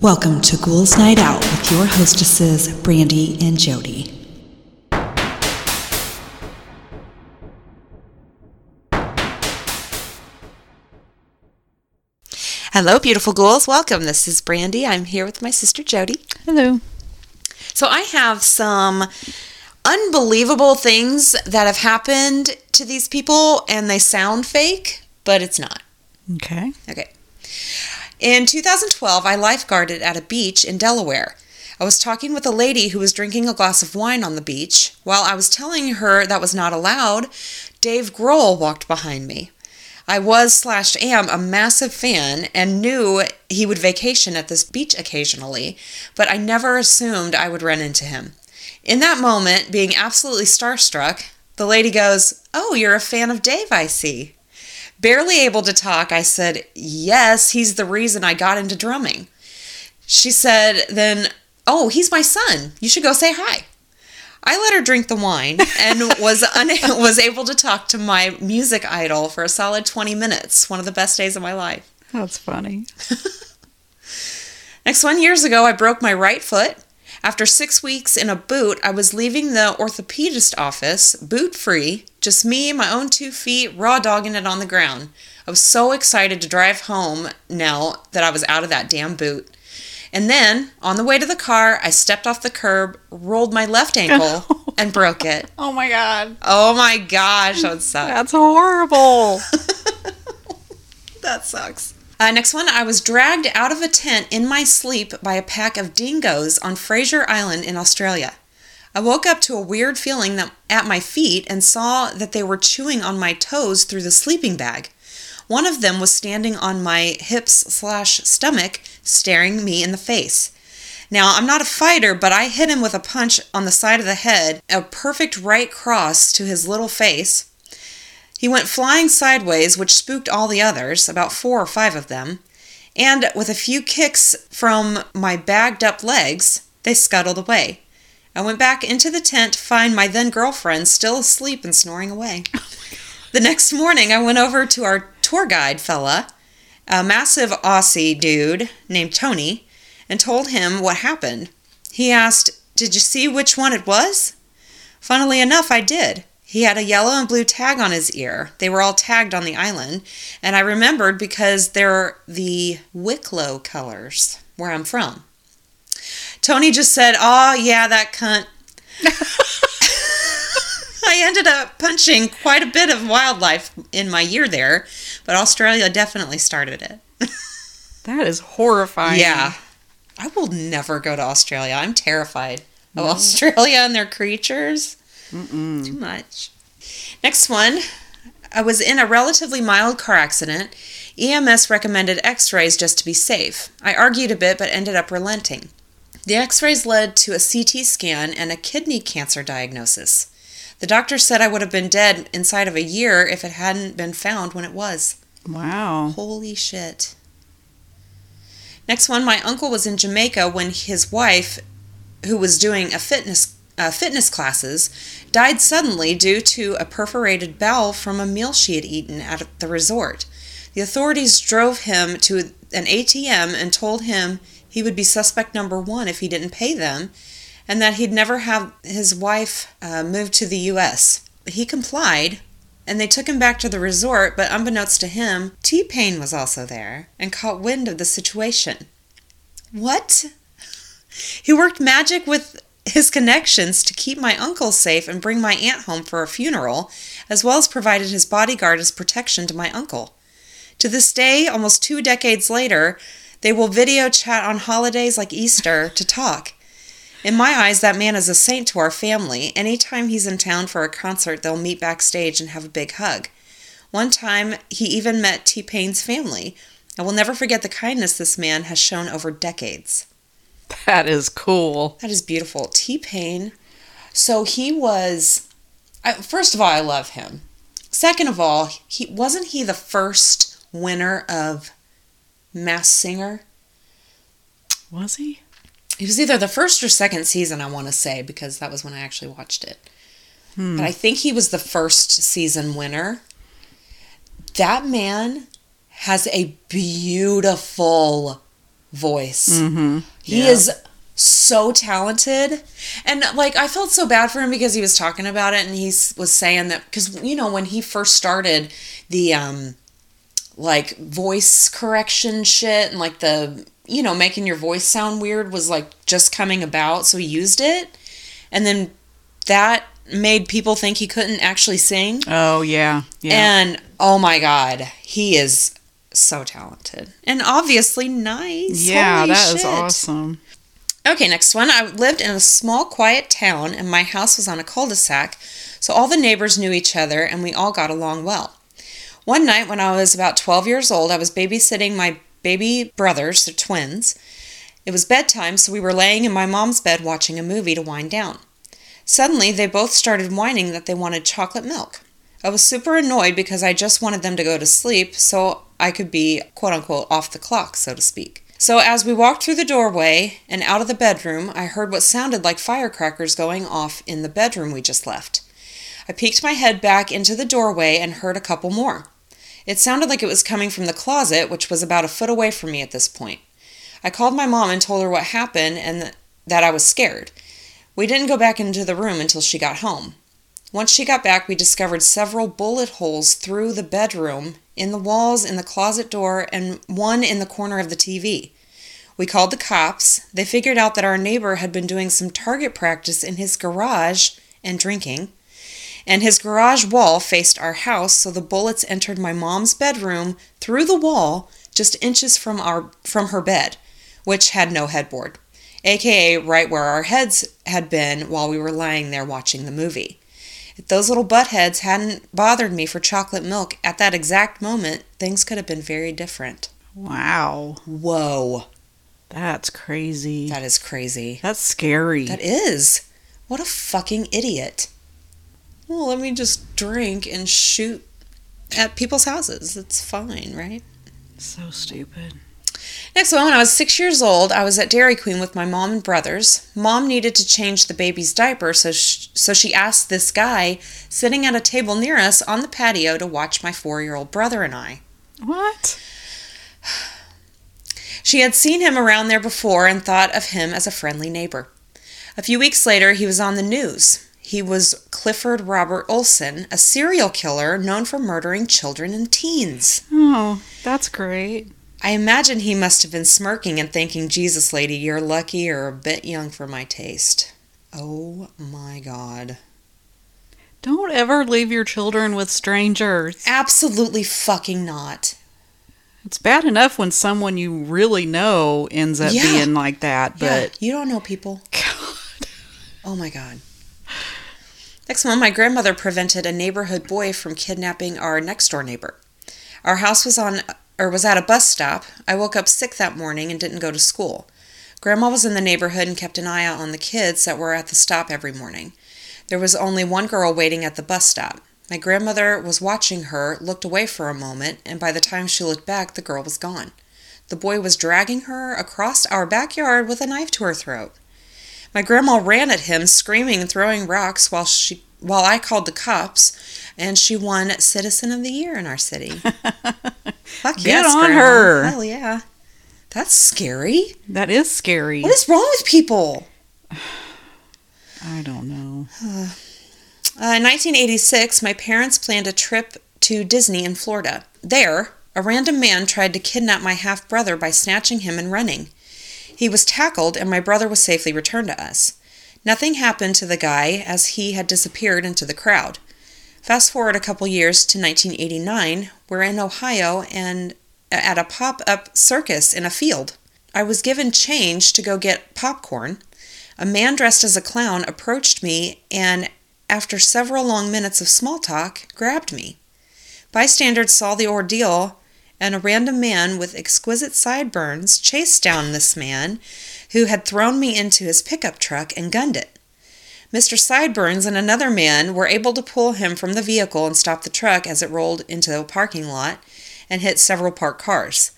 Welcome to Ghouls Night Out with your hostesses, Brandee and Jodi. Hello, beautiful ghouls. Welcome. This is Brandee. I'm here with my sister Jodi. Hello. So, I have some unbelievable things that have happened to these people, and they sound fake, but it's not. Okay. Okay. In 2012, I lifeguarded at a beach in Delaware. I was talking with a lady who was drinking a glass of wine on the beach. While I was telling her that was not allowed, Dave Grohl walked behind me. I was slash am a massive fan and knew he would vacation at this beach occasionally, but I never assumed I would run into him. In that moment, being absolutely starstruck, the lady goes, Oh, you're a fan of Dave, I see. Barely able to talk, I said, Yes, he's the reason I got into drumming. She said, Then, oh, he's my son. You should go say hi. I let her drink the wine and was un- was able to talk to my music idol for a solid 20 minutes. One of the best days of my life. That's funny. Next one, years ago, I broke my right foot. After six weeks in a boot, I was leaving the orthopedist office, boot free, just me, my own two feet, raw dogging it on the ground. I was so excited to drive home now that I was out of that damn boot. And then, on the way to the car, I stepped off the curb, rolled my left ankle, and broke it. Oh my god. Oh my gosh, that would suck. That's horrible. That sucks. Uh, next one, I was dragged out of a tent in my sleep by a pack of dingoes on Fraser Island in Australia. I woke up to a weird feeling that, at my feet and saw that they were chewing on my toes through the sleeping bag. One of them was standing on my hips slash stomach, staring me in the face. Now, I'm not a fighter, but I hit him with a punch on the side of the head, a perfect right cross to his little face. He went flying sideways, which spooked all the others, about four or five of them, and with a few kicks from my bagged up legs, they scuttled away. I went back into the tent to find my then girlfriend still asleep and snoring away. Oh the next morning, I went over to our tour guide fella, a massive Aussie dude named Tony, and told him what happened. He asked, Did you see which one it was? Funnily enough, I did. He had a yellow and blue tag on his ear. They were all tagged on the island, and I remembered because they're the Wicklow colors where I'm from. Tony just said, "Oh yeah, that cunt." I ended up punching quite a bit of wildlife in my year there, but Australia definitely started it. that is horrifying. Yeah. I will never go to Australia. I'm terrified of Australia and their creatures. Too much. Next one. I was in a relatively mild car accident. EMS recommended x rays just to be safe. I argued a bit but ended up relenting. The x rays led to a CT scan and a kidney cancer diagnosis. The doctor said I would have been dead inside of a year if it hadn't been found when it was. Wow. Holy shit. Next one, my uncle was in Jamaica when his wife, who was doing a fitness uh, fitness classes, died suddenly due to a perforated bowel from a meal she had eaten at the resort. The authorities drove him to an ATM and told him he would be suspect number one if he didn't pay them, and that he'd never have his wife uh, moved to the U.S. He complied, and they took him back to the resort, but unbeknownst to him, T Pain was also there and caught wind of the situation. What? He worked magic with his connections to keep my uncle safe and bring my aunt home for a funeral, as well as provided his bodyguard as protection to my uncle. To this day, almost two decades later, they will video chat on holidays like Easter to talk. In my eyes, that man is a saint to our family. Anytime he's in town for a concert, they'll meet backstage and have a big hug. One time, he even met T Pain's family. I will never forget the kindness this man has shown over decades. That is cool. That is beautiful. T Pain. So he was. I, first of all, I love him. Second of all, he wasn't he the first winner of Masked Singer. Was he? It was either the first or second season, I want to say, because that was when I actually watched it. Hmm. But I think he was the first season winner. That man has a beautiful voice. Mm-hmm. He Yeah. is so talented. And like I felt so bad for him because he was talking about it and he was saying that cuz you know when he first started the um like voice correction shit and like the you know making your voice sound weird was like just coming about so he used it and then that made people think he couldn't actually sing Oh yeah. Yeah. and oh my god he is so talented and obviously nice yeah, Holy that is shit. awesome. Okay, next one. I lived in a small, quiet town, and my house was on a cul de sac, so all the neighbors knew each other and we all got along well. One night, when I was about 12 years old, I was babysitting my baby brothers, they're twins. It was bedtime, so we were laying in my mom's bed watching a movie to wind down. Suddenly, they both started whining that they wanted chocolate milk. I was super annoyed because I just wanted them to go to sleep so I could be, quote unquote, off the clock, so to speak. So, as we walked through the doorway and out of the bedroom, I heard what sounded like firecrackers going off in the bedroom we just left. I peeked my head back into the doorway and heard a couple more. It sounded like it was coming from the closet, which was about a foot away from me at this point. I called my mom and told her what happened and th- that I was scared. We didn't go back into the room until she got home. Once she got back, we discovered several bullet holes through the bedroom, in the walls, in the closet door, and one in the corner of the TV. We called the cops. They figured out that our neighbor had been doing some target practice in his garage and drinking. And his garage wall faced our house, so the bullets entered my mom's bedroom through the wall, just inches from our from her bed, which had no headboard, aka right where our heads had been while we were lying there watching the movie. If those little butt heads hadn't bothered me for chocolate milk at that exact moment, things could have been very different. Wow. Whoa, That's crazy. that is crazy. That's scary. That is. What a fucking idiot. Well, let me just drink and shoot at people's houses. It's fine, right? so stupid. Next one, when I was six years old, I was at Dairy Queen with my mom and brothers. Mom needed to change the baby's diaper, so sh- so she asked this guy sitting at a table near us on the patio to watch my four-year-old brother and I. What? She had seen him around there before and thought of him as a friendly neighbor. A few weeks later, he was on the news. He was Clifford Robert Olson, a serial killer known for murdering children and teens. Oh, that's great. I imagine he must have been smirking and thinking, Jesus, lady, you're lucky or a bit young for my taste. Oh my God. Don't ever leave your children with strangers. Absolutely fucking not. It's bad enough when someone you really know ends up Yeah. being like that, Yeah, but you don't know people. God. Oh my God. Next one, my grandmother prevented a neighborhood boy from kidnapping our next door neighbor. Our house was on or was at a bus stop. I woke up sick that morning and didn't go to school. Grandma was in the neighborhood and kept an eye out on the kids that were at the stop every morning. There was only one girl waiting at the bus stop. My grandmother was watching her, looked away for a moment, and by the time she looked back, the girl was gone. The boy was dragging her across our backyard with a knife to her throat. My grandma ran at him, screaming and throwing rocks while she while I called the cops, and she won Citizen of the Year in our city. Fuck Good yes, on Grandma. her. Hell yeah. That's scary. That is scary. What is wrong with people? I don't know. Uh, in 1986, my parents planned a trip to Disney in Florida. There, a random man tried to kidnap my half brother by snatching him and running. He was tackled, and my brother was safely returned to us. Nothing happened to the guy as he had disappeared into the crowd. Fast forward a couple years to 1989, we're in Ohio and at a pop up circus in a field. I was given change to go get popcorn. A man dressed as a clown approached me and, after several long minutes of small talk, grabbed me. Bystanders saw the ordeal, and a random man with exquisite sideburns chased down this man who had thrown me into his pickup truck and gunned it. Mr. Sideburns and another man were able to pull him from the vehicle and stop the truck as it rolled into a parking lot and hit several parked cars.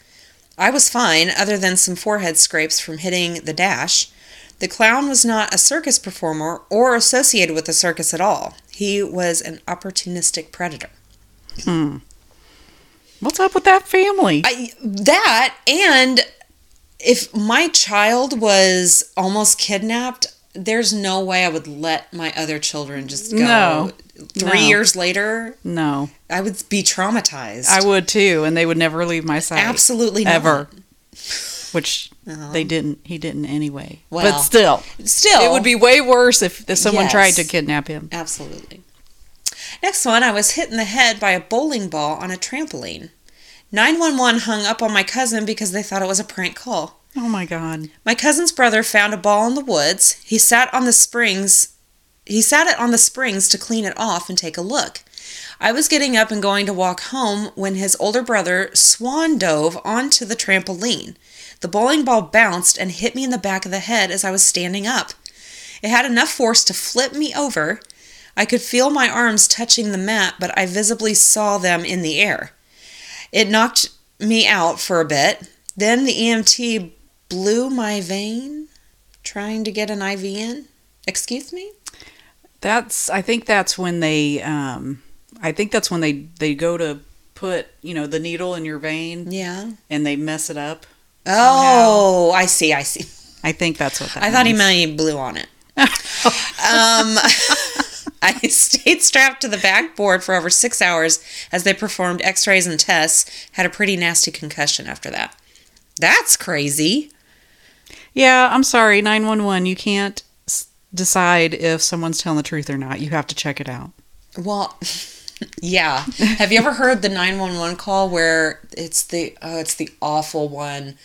I was fine, other than some forehead scrapes from hitting the dash. The clown was not a circus performer or associated with the circus at all. He was an opportunistic predator. Hmm. What's up with that family? I, that and if my child was almost kidnapped, there's no way I would let my other children just go. No. Three No. years later, No, I would be traumatized. I would too, and they would never leave my side. Absolutely ever. Which Oh. they didn't. He didn't anyway. Well, but still, Still, it would be way worse if, if someone Yes. tried to kidnap him. Absolutely. Next one, I was hit in the head by a bowling ball on a trampoline. 911 hung up on my cousin because they thought it was a prank call. Oh my god. My cousin's brother found a ball in the woods. He sat on the springs. He sat it on the springs to clean it off and take a look. I was getting up and going to walk home when his older brother swan dove onto the trampoline. The bowling ball bounced and hit me in the back of the head as I was standing up. It had enough force to flip me over. I could feel my arms touching the mat, but I visibly saw them in the air. It knocked me out for a bit. Then the EMT blew my vein trying to get an IV in. Excuse me? That's. I think that's when they. Um, I think that's when they they go to put you know the needle in your vein Yeah. and they mess it up. Oh, I see, I see. I think that's what that. I thought he means. meant he blew on it. um, I stayed strapped to the backboard for over six hours as they performed x rays and tests. Had a pretty nasty concussion after that. That's crazy. Yeah, I'm sorry, 911. You can't s- decide if someone's telling the truth or not. You have to check it out. Well, yeah. Have you ever heard the 911 call where it's the oh, it's the awful one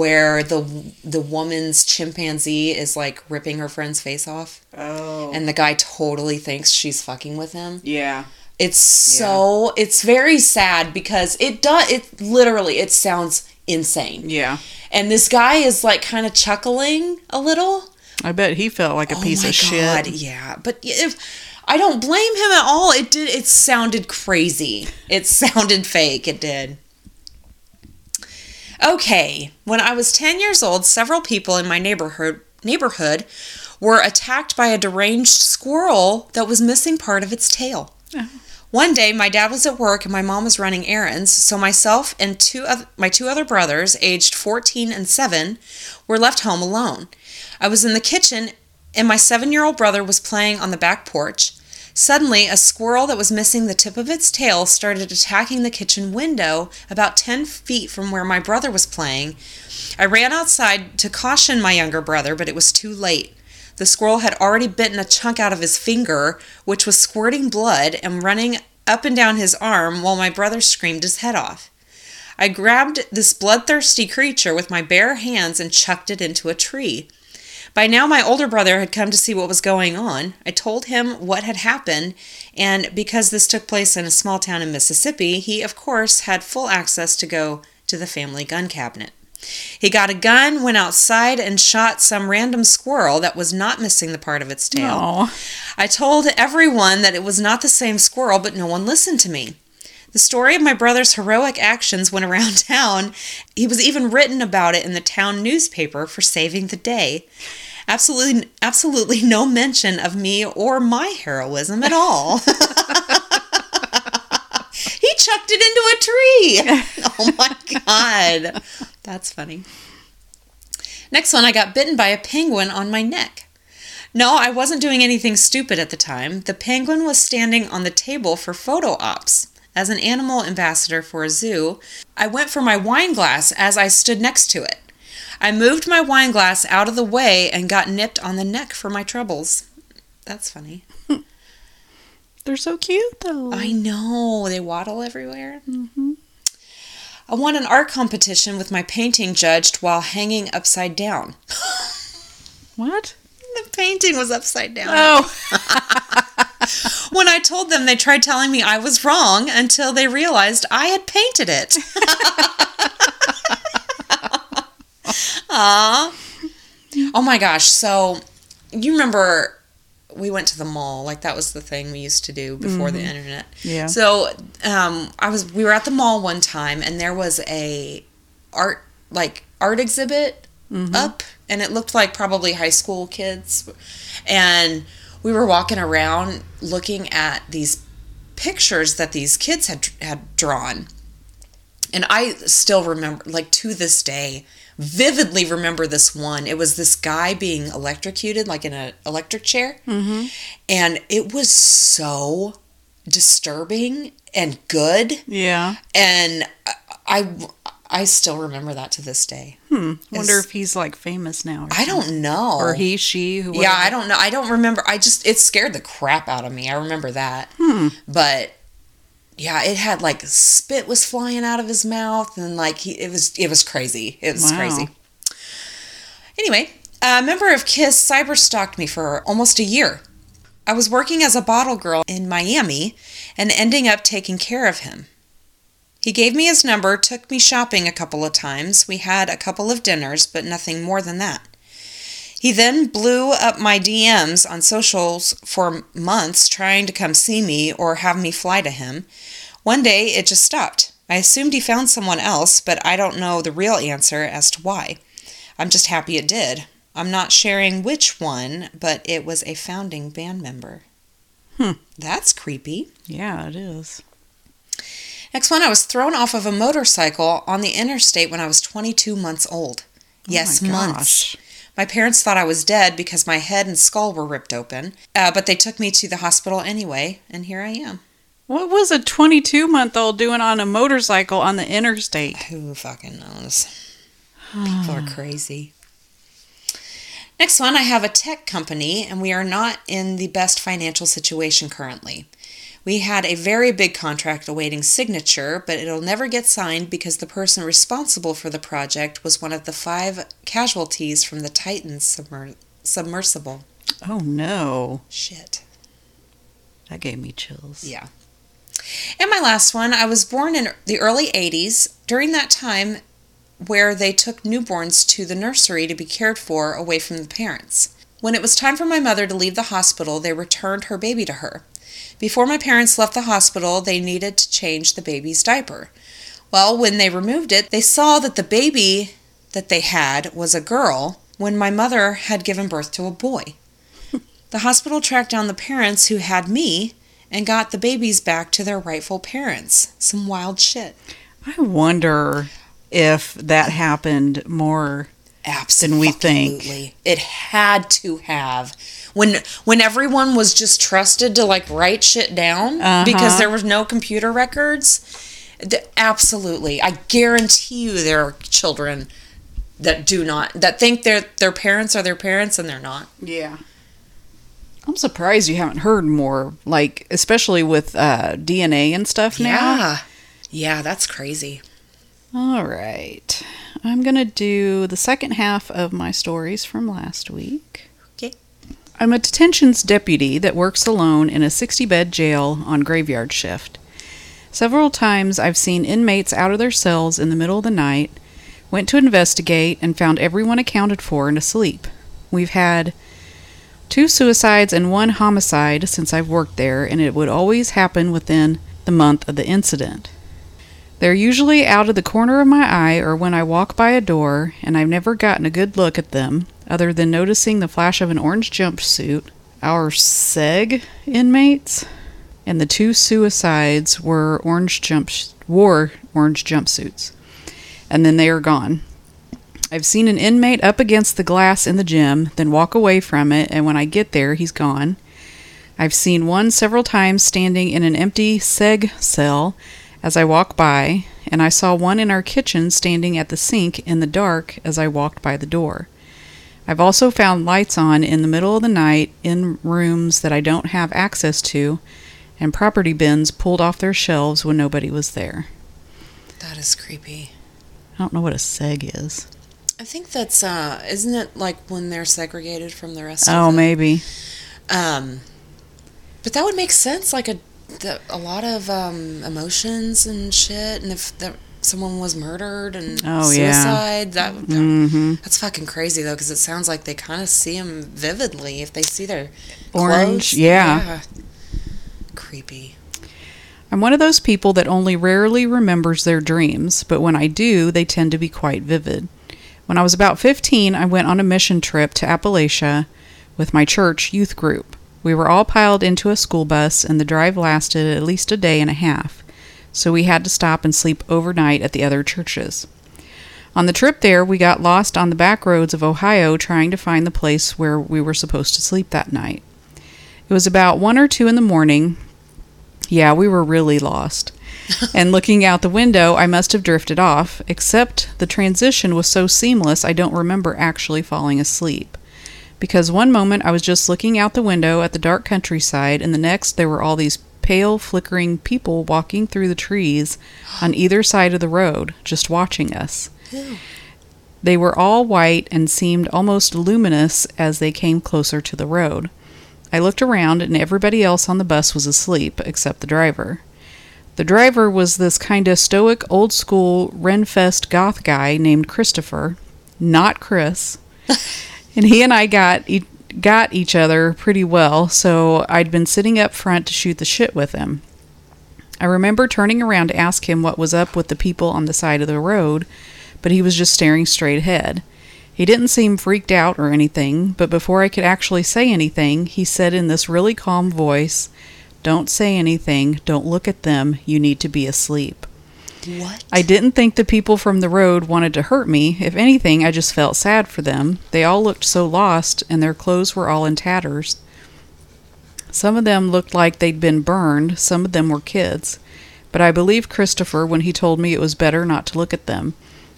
where the the woman's chimpanzee is like ripping her friend's face off Oh. and the guy totally thinks she's fucking with him? yeah. It's so it's very sad because it does it literally it sounds insane. Yeah. And this guy is like kind of chuckling a little. I bet he felt like a oh piece oh my of God, shit. Yeah, but if I don't blame him at all, it did. It sounded crazy. It sounded fake. It did. Okay, when I was ten years old, several people in my neighborhood neighborhood were attacked by a deranged squirrel that was missing part of its tail. Oh. One day, my dad was at work and my mom was running errands, so myself and two oth- my two other brothers, aged 14 and 7, were left home alone. I was in the kitchen and my 7-year-old brother was playing on the back porch. Suddenly, a squirrel that was missing the tip of its tail started attacking the kitchen window about 10 feet from where my brother was playing. I ran outside to caution my younger brother, but it was too late. The squirrel had already bitten a chunk out of his finger, which was squirting blood and running up and down his arm while my brother screamed his head off. I grabbed this bloodthirsty creature with my bare hands and chucked it into a tree. By now, my older brother had come to see what was going on. I told him what had happened, and because this took place in a small town in Mississippi, he, of course, had full access to go to the family gun cabinet. He got a gun, went outside, and shot some random squirrel that was not missing the part of its tail. I told everyone that it was not the same squirrel, but no one listened to me. The story of my brother's heroic actions went around town. He was even written about it in the town newspaper for saving the day. Absolutely absolutely no mention of me or my heroism at all. he chucked it into a tree. Oh my god. That's funny. Next one I got bitten by a penguin on my neck. No, I wasn't doing anything stupid at the time. The penguin was standing on the table for photo ops. As an animal ambassador for a zoo, I went for my wine glass as I stood next to it. I moved my wine glass out of the way and got nipped on the neck for my troubles. That's funny. They're so cute though. I know. They waddle everywhere. Mm-hmm. I won an art competition with my painting judged while hanging upside down. what? The painting was upside down. Oh. When I told them, they tried telling me I was wrong until they realized I had painted it. Aw. Oh my gosh. So, you remember we went to the mall. Like, that was the thing we used to do before the internet. Yeah. So, um, I was, we were at the mall one time and there was a art, like, art exhibit up and it looked like probably high school kids. And we were walking around looking at these pictures that these kids had had drawn. And I still remember like to this day vividly remember this one. It was this guy being electrocuted, like in an electric chair. Mm-hmm. And it was so disturbing and good. Yeah. And I, I, still remember that to this day. Hmm. Wonder It's- if he's like famous now. Or I don't know. Or he, she, who. Yeah, I don't know. I don't remember. I just it scared the crap out of me. I remember that. Hmm. But yeah, it had like spit was flying out of his mouth and like he it was it was crazy. It was Wow. crazy. Anyway, a member of Kiss cyber stalked me for almost a year. I was working as a bottle girl in Miami and ending up taking care of him. He gave me his number, took me shopping a couple of times. We had a couple of dinners, but nothing more than that. He then blew up my DMs on socials for months trying to come see me or have me fly to him. One day it just stopped. I assumed he found someone else, but I don't know the real answer as to why. I'm just happy it did. I'm not sharing which one, but it was a founding band member. Hmm. That's creepy. Yeah, it is. Next one, I was thrown off of a motorcycle on the interstate when I was 22 months old. Yes, Oh my months. My parents thought I was dead because my head and skull were ripped open, uh, but they took me to the hospital anyway, and here I am. What was a 22 month old doing on a motorcycle on the interstate? Who fucking knows? People are crazy. Next one, I have a tech company, and we are not in the best financial situation currently. We had a very big contract awaiting signature, but it'll never get signed because the person responsible for the project was one of the five casualties from the Titan submer- submersible. Oh no. Shit. That gave me chills. Yeah. And my last one, I was born in the early 80s, during that time where they took newborns to the nursery to be cared for away from the parents. When it was time for my mother to leave the hospital, they returned her baby to her. Before my parents left the hospital, they needed to change the baby's diaper. Well, when they removed it, they saw that the baby that they had was a girl when my mother had given birth to a boy. The hospital tracked down the parents who had me and got the babies back to their rightful parents. Some wild shit. I wonder if that happened more. Absolutely. Than we think. It had to have. When when everyone was just trusted to like write shit down Uh-huh. because there was no computer records. th- absolutely. I guarantee you there are children that do not that think their their parents are their parents and they're not. Yeah. I'm surprised you haven't heard more, like especially with uh, DNA and stuff now. Yeah. Yeah, that's crazy. All right. I'm going to do the second half of my stories from last week. I'm a detentions deputy that works alone in a 60 bed jail on graveyard shift. Several times I've seen inmates out of their cells in the middle of the night, went to investigate, and found everyone accounted for and asleep. We've had two suicides and one homicide since I've worked there, and it would always happen within the month of the incident. They're usually out of the corner of my eye or when I walk by a door, and I've never gotten a good look at them, other than noticing the flash of an orange jumpsuit. Our SEG inmates and the two suicides were orange jump wore orange jumpsuits, and then they are gone. I've seen an inmate up against the glass in the gym, then walk away from it, and when I get there, he's gone. I've seen one several times standing in an empty SEG cell as I walk by, and I saw one in our kitchen standing at the sink in the dark as I walked by the door. I've also found lights on in the middle of the night in rooms that I don't have access to, and property bins pulled off their shelves when nobody was there. That is creepy. I don't know what a seg is. I think that's uh isn't it like when they're segregated from the rest Oh, of the Oh maybe. Um, but that would make sense. Like a the, a lot of um, emotions and shit. And if the, someone was murdered and Oh, yeah. suicide, that, that Mm-hmm. that's fucking crazy though. Because it sounds like they kind of see them vividly if they see their Orange, clothes. yeah. creepy. I'm one of those people that only rarely remembers their dreams, but when I do, they tend to be quite vivid. When I was about 15, I went on a mission trip to Appalachia with my church youth group. We were all piled into a school bus, and the drive lasted at least a day and a half, so we had to stop and sleep overnight at the other churches. On the trip there, we got lost on the back roads of Ohio trying to find the place where we were supposed to sleep that night. It was about 1 or 2 in the morning. Yeah, we were really lost. and looking out the window, I must have drifted off, except the transition was so seamless I don't remember actually falling asleep. Because one moment I was just looking out the window at the dark countryside, and the next there were all these pale, flickering people walking through the trees on either side of the road, just watching us. They were all white and seemed almost luminous as they came closer to the road. I looked around, and everybody else on the bus was asleep except the driver. The driver was this kind of stoic, old school Renfest goth guy named Christopher, not Chris. and he and I got e- got each other pretty well, so I'd been sitting up front to shoot the shit with him. I remember turning around to ask him what was up with the people on the side of the road, but he was just staring straight ahead. He didn't seem freaked out or anything, but before I could actually say anything, he said in this really calm voice, Don't say anything, don't look at them, you need to be asleep. What? I didn't think the people from the road wanted to hurt me. If anything, I just felt sad for them. They all looked so lost, and their clothes were all in tatters. Some of them looked like they'd been burned, some of them were kids. But I believed Christopher when he told me it was better not to look at them.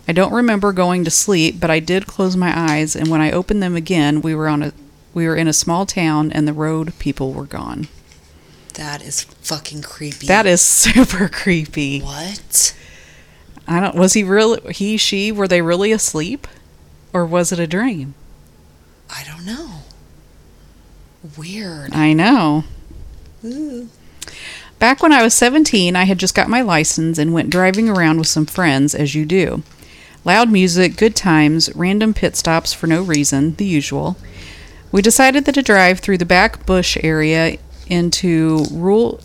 I don't remember going to sleep, but I did close my eyes, and when I opened them again, we were on a we were in a small town and the road people were gone. That is fucking creepy. That is super creepy. What? I don't. Was he really? He, she? Were they really asleep, or was it a dream? I don't know. Weird. I know. Ooh. Back when I was 17, I had just got my license and went driving around with some friends, as you do. Loud music, good times, random pit stops for no reason, the usual. We decided that a drive through the back bush area into rural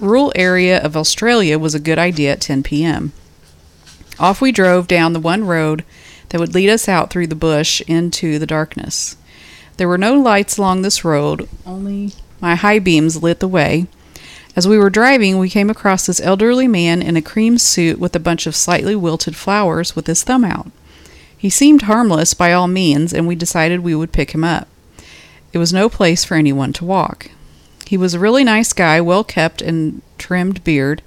rural area of Australia was a good idea at 10 p.m. Off we drove down the one road that would lead us out through the bush into the darkness. There were no lights along this road, only my high beams lit the way. As we were driving, we came across this elderly man in a cream suit with a bunch of slightly wilted flowers with his thumb out. He seemed harmless by all means, and we decided we would pick him up. It was no place for anyone to walk. He was a really nice guy, well kept and trimmed beard.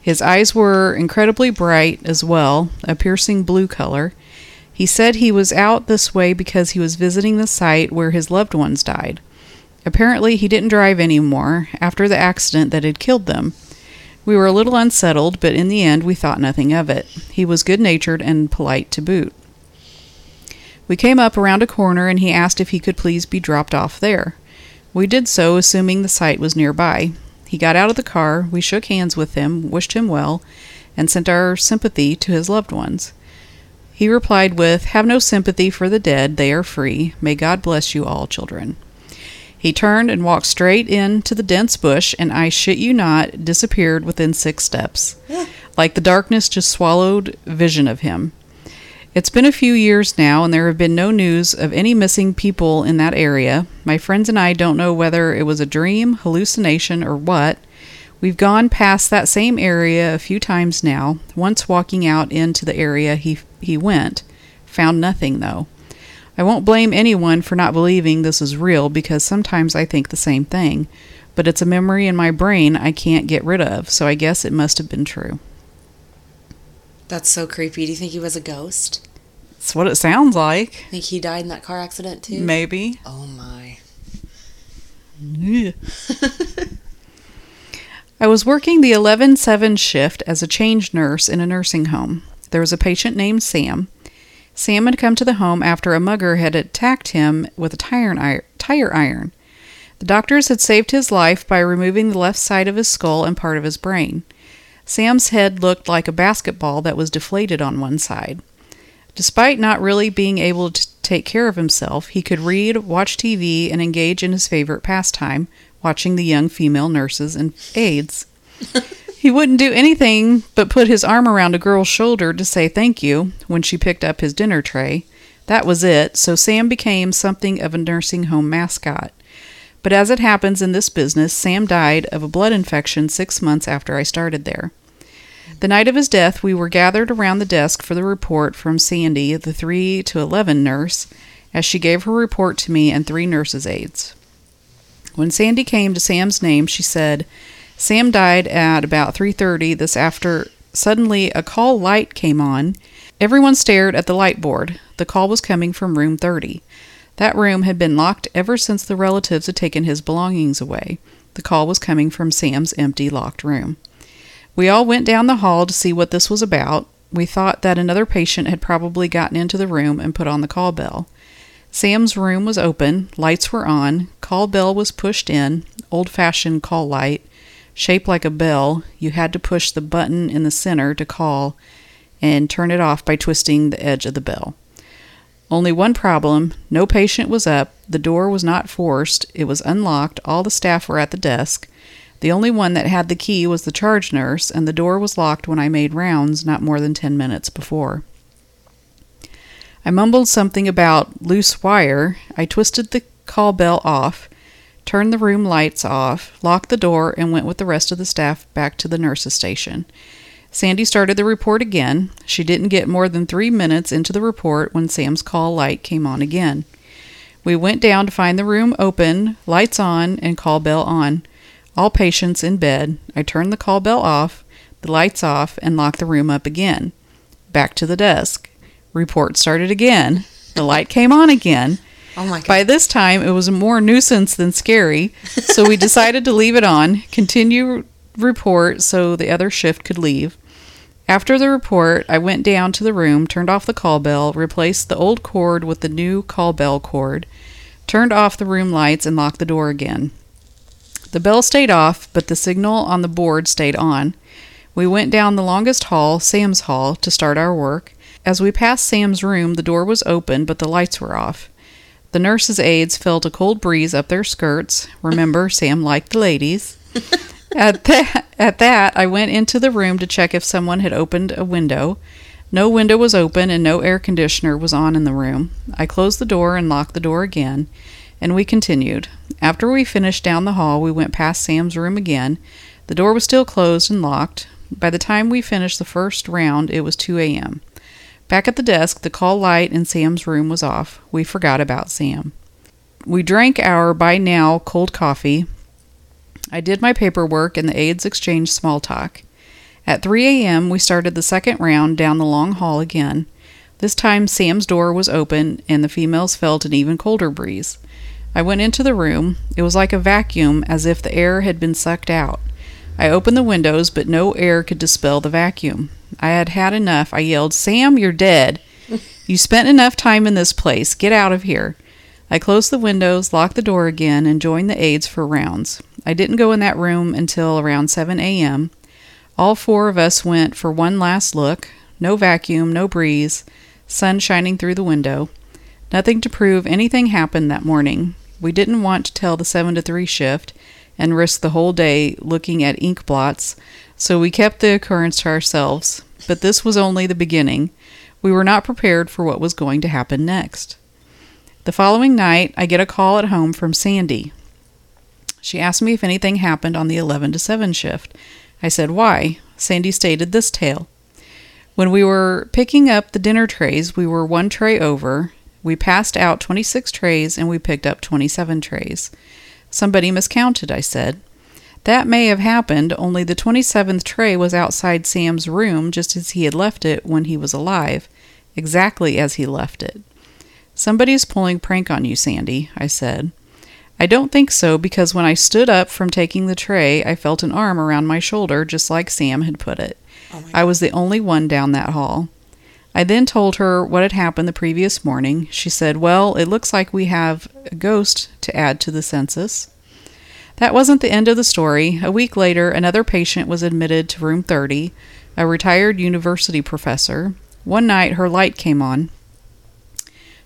His eyes were incredibly bright as well, a piercing blue color. He said he was out this way because he was visiting the site where his loved ones died. Apparently, he didn't drive anymore after the accident that had killed them. We were a little unsettled, but in the end, we thought nothing of it. He was good natured and polite to boot. We came up around a corner and he asked if he could please be dropped off there. We did so, assuming the site was nearby. He got out of the car, we shook hands with him, wished him well, and sent our sympathy to his loved ones. He replied with, Have no sympathy for the dead, they are free. May God bless you all, children. He turned and walked straight into the dense bush, and I shit you not, disappeared within six steps. like the darkness just swallowed vision of him. It's been a few years now, and there have been no news of any missing people in that area. My friends and I don't know whether it was a dream, hallucination, or what. We've gone past that same area a few times now, once walking out into the area he, he went. Found nothing, though. I won't blame anyone for not believing this is real because sometimes I think the same thing, but it's a memory in my brain I can't get rid of, so I guess it must have been true. That's so creepy. Do you think he was a ghost? That's what it sounds like. Think he died in that car accident too? Maybe. Oh my. I was working the 11 7 shift as a charge nurse in a nursing home. There was a patient named Sam. Sam had come to the home after a mugger had attacked him with a tire iron. Tire iron. The doctors had saved his life by removing the left side of his skull and part of his brain. Sam's head looked like a basketball that was deflated on one side. Despite not really being able to take care of himself, he could read, watch TV, and engage in his favorite pastime, watching the young female nurses and aides. he wouldn't do anything but put his arm around a girl's shoulder to say thank you when she picked up his dinner tray. That was it, so Sam became something of a nursing home mascot. But as it happens in this business, Sam died of a blood infection six months after I started there. The night of his death, we were gathered around the desk for the report from Sandy, the 3 to 11 nurse, as she gave her report to me and three nurses' aides. When Sandy came to Sam's name, she said, "Sam died at about 3:30 this after suddenly a call light came on. Everyone stared at the light board. The call was coming from room 30. That room had been locked ever since the relatives had taken his belongings away. The call was coming from Sam's empty locked room. We all went down the hall to see what this was about. We thought that another patient had probably gotten into the room and put on the call bell. Sam's room was open, lights were on, call bell was pushed in, old fashioned call light, shaped like a bell. You had to push the button in the center to call and turn it off by twisting the edge of the bell. Only one problem no patient was up, the door was not forced, it was unlocked, all the staff were at the desk. The only one that had the key was the charge nurse, and the door was locked when I made rounds not more than ten minutes before. I mumbled something about loose wire. I twisted the call bell off, turned the room lights off, locked the door, and went with the rest of the staff back to the nurse's station. Sandy started the report again. She didn't get more than three minutes into the report when Sam's call light came on again. We went down to find the room open, lights on, and call bell on. All patients in bed. I turned the call bell off, the lights off, and locked the room up again. Back to the desk. Report started again. The light came on again. Oh my god. By this time, it was more nuisance than scary, so we decided to leave it on, continue report so the other shift could leave. After the report, I went down to the room, turned off the call bell, replaced the old cord with the new call bell cord, turned off the room lights, and locked the door again. The bell stayed off, but the signal on the board stayed on. We went down the longest hall, Sam's hall, to start our work. As we passed Sam's room, the door was open, but the lights were off. The nurses' aides felt a cold breeze up their skirts. Remember, Sam liked the ladies. at that, at that, I went into the room to check if someone had opened a window. No window was open and no air conditioner was on in the room. I closed the door and locked the door again, and we continued. After we finished down the hall, we went past Sam's room again. The door was still closed and locked. By the time we finished the first round, it was 2 a.m. Back at the desk, the call light in Sam's room was off. We forgot about Sam. We drank our by now cold coffee. I did my paperwork and the aides exchanged small talk. At 3 a.m., we started the second round down the long hall again. This time, Sam's door was open and the females felt an even colder breeze. I went into the room. It was like a vacuum, as if the air had been sucked out. I opened the windows, but no air could dispel the vacuum. I had had enough. I yelled, Sam, you're dead. You spent enough time in this place. Get out of here. I closed the windows, locked the door again, and joined the aides for rounds. I didn't go in that room until around 7 a.m. All four of us went for one last look. No vacuum, no breeze, sun shining through the window. Nothing to prove anything happened that morning. We didn't want to tell the 7 to 3 shift and risk the whole day looking at ink blots, so we kept the occurrence to ourselves. But this was only the beginning. We were not prepared for what was going to happen next. The following night, I get a call at home from Sandy. She asked me if anything happened on the 11 to 7 shift. I said, Why? Sandy stated this tale. When we were picking up the dinner trays, we were one tray over. We passed out 26 trays and we picked up 27 trays. Somebody miscounted, I said. That may have happened, only the 27th tray was outside Sam's room just as he had left it when he was alive, exactly as he left it. Somebody's pulling prank on you, Sandy, I said. I don't think so because when I stood up from taking the tray, I felt an arm around my shoulder just like Sam had put it. Oh I was the only one down that hall. I then told her what had happened the previous morning. She said, Well, it looks like we have a ghost to add to the census. That wasn't the end of the story. A week later, another patient was admitted to room 30, a retired university professor. One night, her light came on.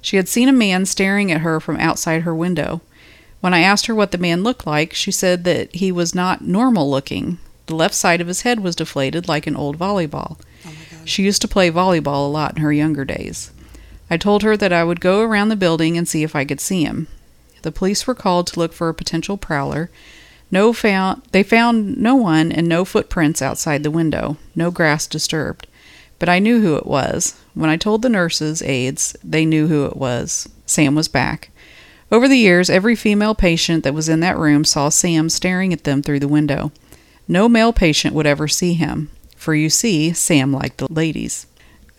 She had seen a man staring at her from outside her window. When I asked her what the man looked like, she said that he was not normal looking. The left side of his head was deflated like an old volleyball. Oh. She used to play volleyball a lot in her younger days. I told her that I would go around the building and see if I could see him. The police were called to look for a potential prowler. No found they found no one and no footprints outside the window, no grass disturbed. But I knew who it was. When I told the nurses, aides, they knew who it was. Sam was back. Over the years, every female patient that was in that room saw Sam staring at them through the window. No male patient would ever see him, for you see, Sam liked the ladies.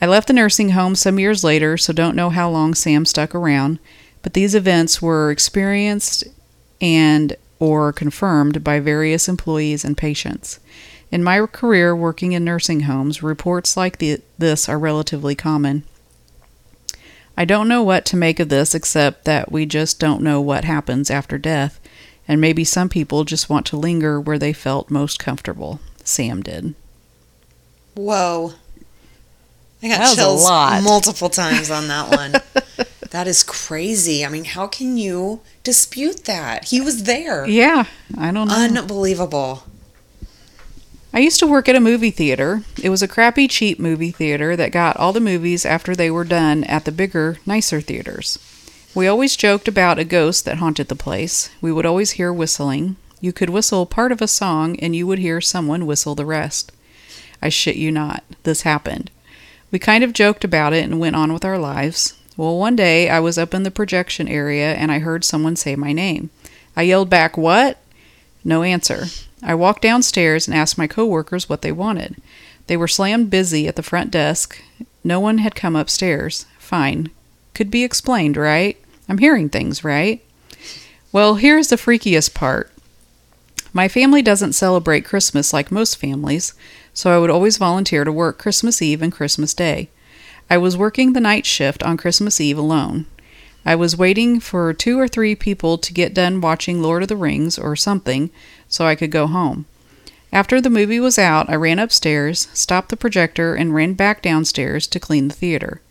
I left the nursing home some years later, so don't know how long Sam stuck around, but these events were experienced and or confirmed by various employees and patients. In my career working in nursing homes, reports like the, this are relatively common. I don't know what to make of this except that we just don't know what happens after death, and maybe some people just want to linger where they felt most comfortable. Sam did. Whoa. I got That was a chills lot. multiple times on that one. that is crazy. I mean, how can you dispute that? He was there. Yeah, I don't know. Unbelievable. I used to work at a movie theater. It was a crappy, cheap movie theater that got all the movies after they were done at the bigger, nicer theaters. We always joked about a ghost that haunted the place. We would always hear whistling. You could whistle part of a song and you would hear someone whistle the rest. I shit you not. This happened. We kind of joked about it and went on with our lives. Well, one day I was up in the projection area and I heard someone say my name. I yelled back, What? No answer. I walked downstairs and asked my coworkers what they wanted. They were slammed busy at the front desk. No one had come upstairs. Fine. Could be explained, right? I'm hearing things, right? Well, here's the freakiest part. My family doesn't celebrate Christmas like most families, so I would always volunteer to work Christmas Eve and Christmas Day. I was working the night shift on Christmas Eve alone. I was waiting for two or three people to get done watching Lord of the Rings or something so I could go home. After the movie was out, I ran upstairs, stopped the projector, and ran back downstairs to clean the theater.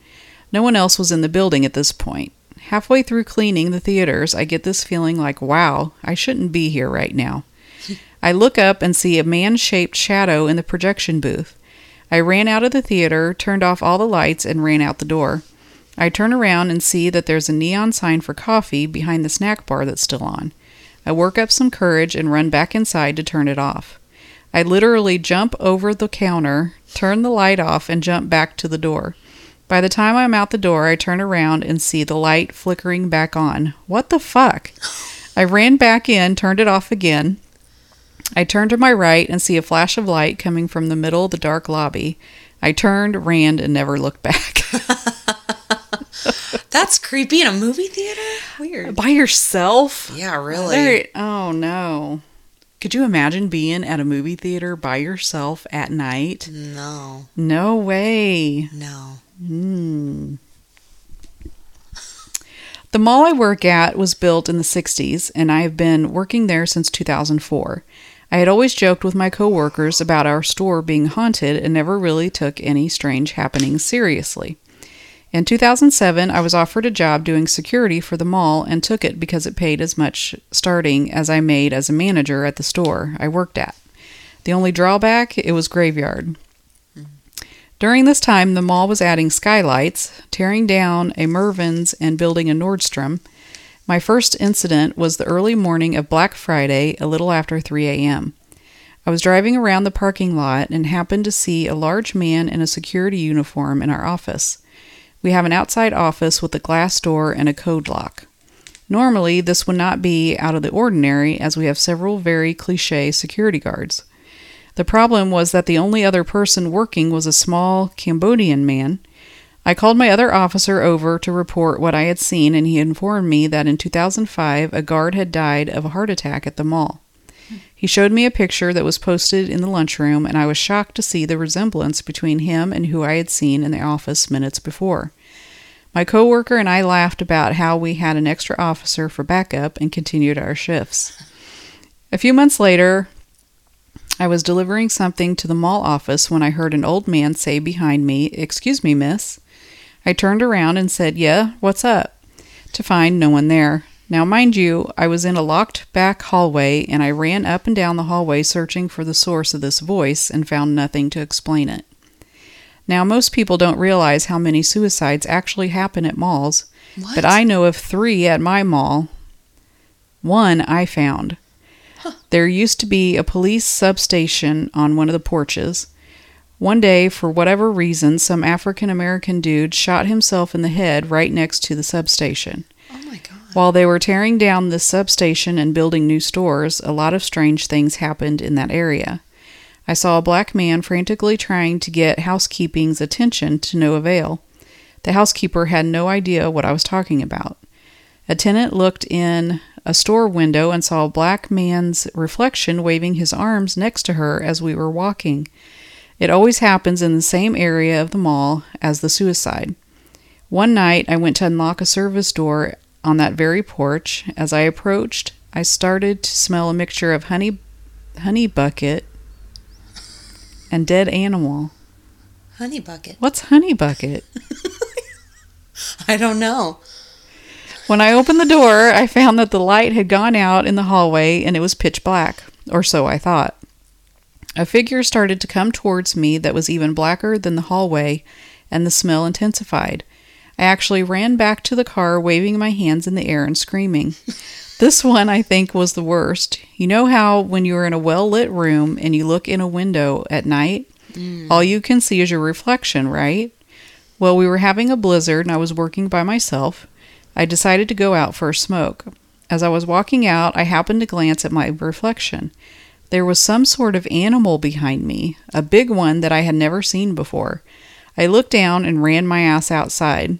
No one else was in the building at this point. Halfway through cleaning the theaters, I get this feeling like, wow, I shouldn't be here right now. I look up and see a man shaped shadow in the projection booth. I ran out of the theater, turned off all the lights, and ran out the door. I turn around and see that there's a neon sign for coffee behind the snack bar that's still on. I work up some courage and run back inside to turn it off. I literally jump over the counter, turn the light off, and jump back to the door. By the time I'm out the door, I turn around and see the light flickering back on. What the fuck? I ran back in, turned it off again. I turn to my right and see a flash of light coming from the middle of the dark lobby. I turned, ran, and never looked back. That's creepy in a movie theater? Weird. By yourself? Yeah, really. Oh no. Could you imagine being at a movie theater by yourself at night? No, No way. no. Hmm. The mall I work at was built in the 60s, and I have been working there since 2004. I had always joked with my coworkers about our store being haunted and never really took any strange happenings seriously. In 2007, I was offered a job doing security for the mall and took it because it paid as much starting as I made as a manager at the store I worked at. The only drawback, it was graveyard. During this time, the mall was adding skylights, tearing down a Mervyn's, and building a Nordstrom. My first incident was the early morning of Black Friday, a little after 3 a.m. I was driving around the parking lot and happened to see a large man in a security uniform in our office. We have an outside office with a glass door and a code lock. Normally, this would not be out of the ordinary as we have several very cliche security guards. The problem was that the only other person working was a small Cambodian man. I called my other officer over to report what I had seen, and he informed me that in 2005 a guard had died of a heart attack at the mall. He showed me a picture that was posted in the lunchroom, and I was shocked to see the resemblance between him and who I had seen in the office minutes before. My coworker and I laughed about how we had an extra officer for backup and continued our shifts. A few months later, I was delivering something to the mall office when I heard an old man say behind me, Excuse me, miss. I turned around and said, Yeah, what's up? To find no one there. Now, mind you, I was in a locked back hallway and I ran up and down the hallway searching for the source of this voice and found nothing to explain it. Now, most people don't realize how many suicides actually happen at malls, What? but I know of three at my mall. One I found. There used to be a police substation on one of the porches. One day, for whatever reason, some African American dude shot himself in the head right next to the substation. Oh my god. While they were tearing down this substation and building new stores, a lot of strange things happened in that area. I saw a black man frantically trying to get housekeeping's attention to no avail. The housekeeper had no idea what I was talking about. A tenant looked in a store window and saw a black man's reflection waving his arms next to her as we were walking. It always happens in the same area of the mall as the suicide. One night, I went to unlock a service door on that very porch. As I approached, I started to smell a mixture of honey, honey bucket, and dead animal. Honey bucket. What's honey bucket? I don't know. When I opened the door, I found that the light had gone out in the hallway and it was pitch black, or so I thought. A figure started to come towards me that was even blacker than the hallway, and the smell intensified. I actually ran back to the car, waving my hands in the air and screaming. This one, I think, was the worst. You know how when you're in a well lit room and you look in a window at night, mm. all you can see is your reflection, right? Well, we were having a blizzard and I was working by myself. I decided to go out for a smoke. As I was walking out, I happened to glance at my reflection. There was some sort of animal behind me, a big one that I had never seen before. I looked down and ran my ass outside.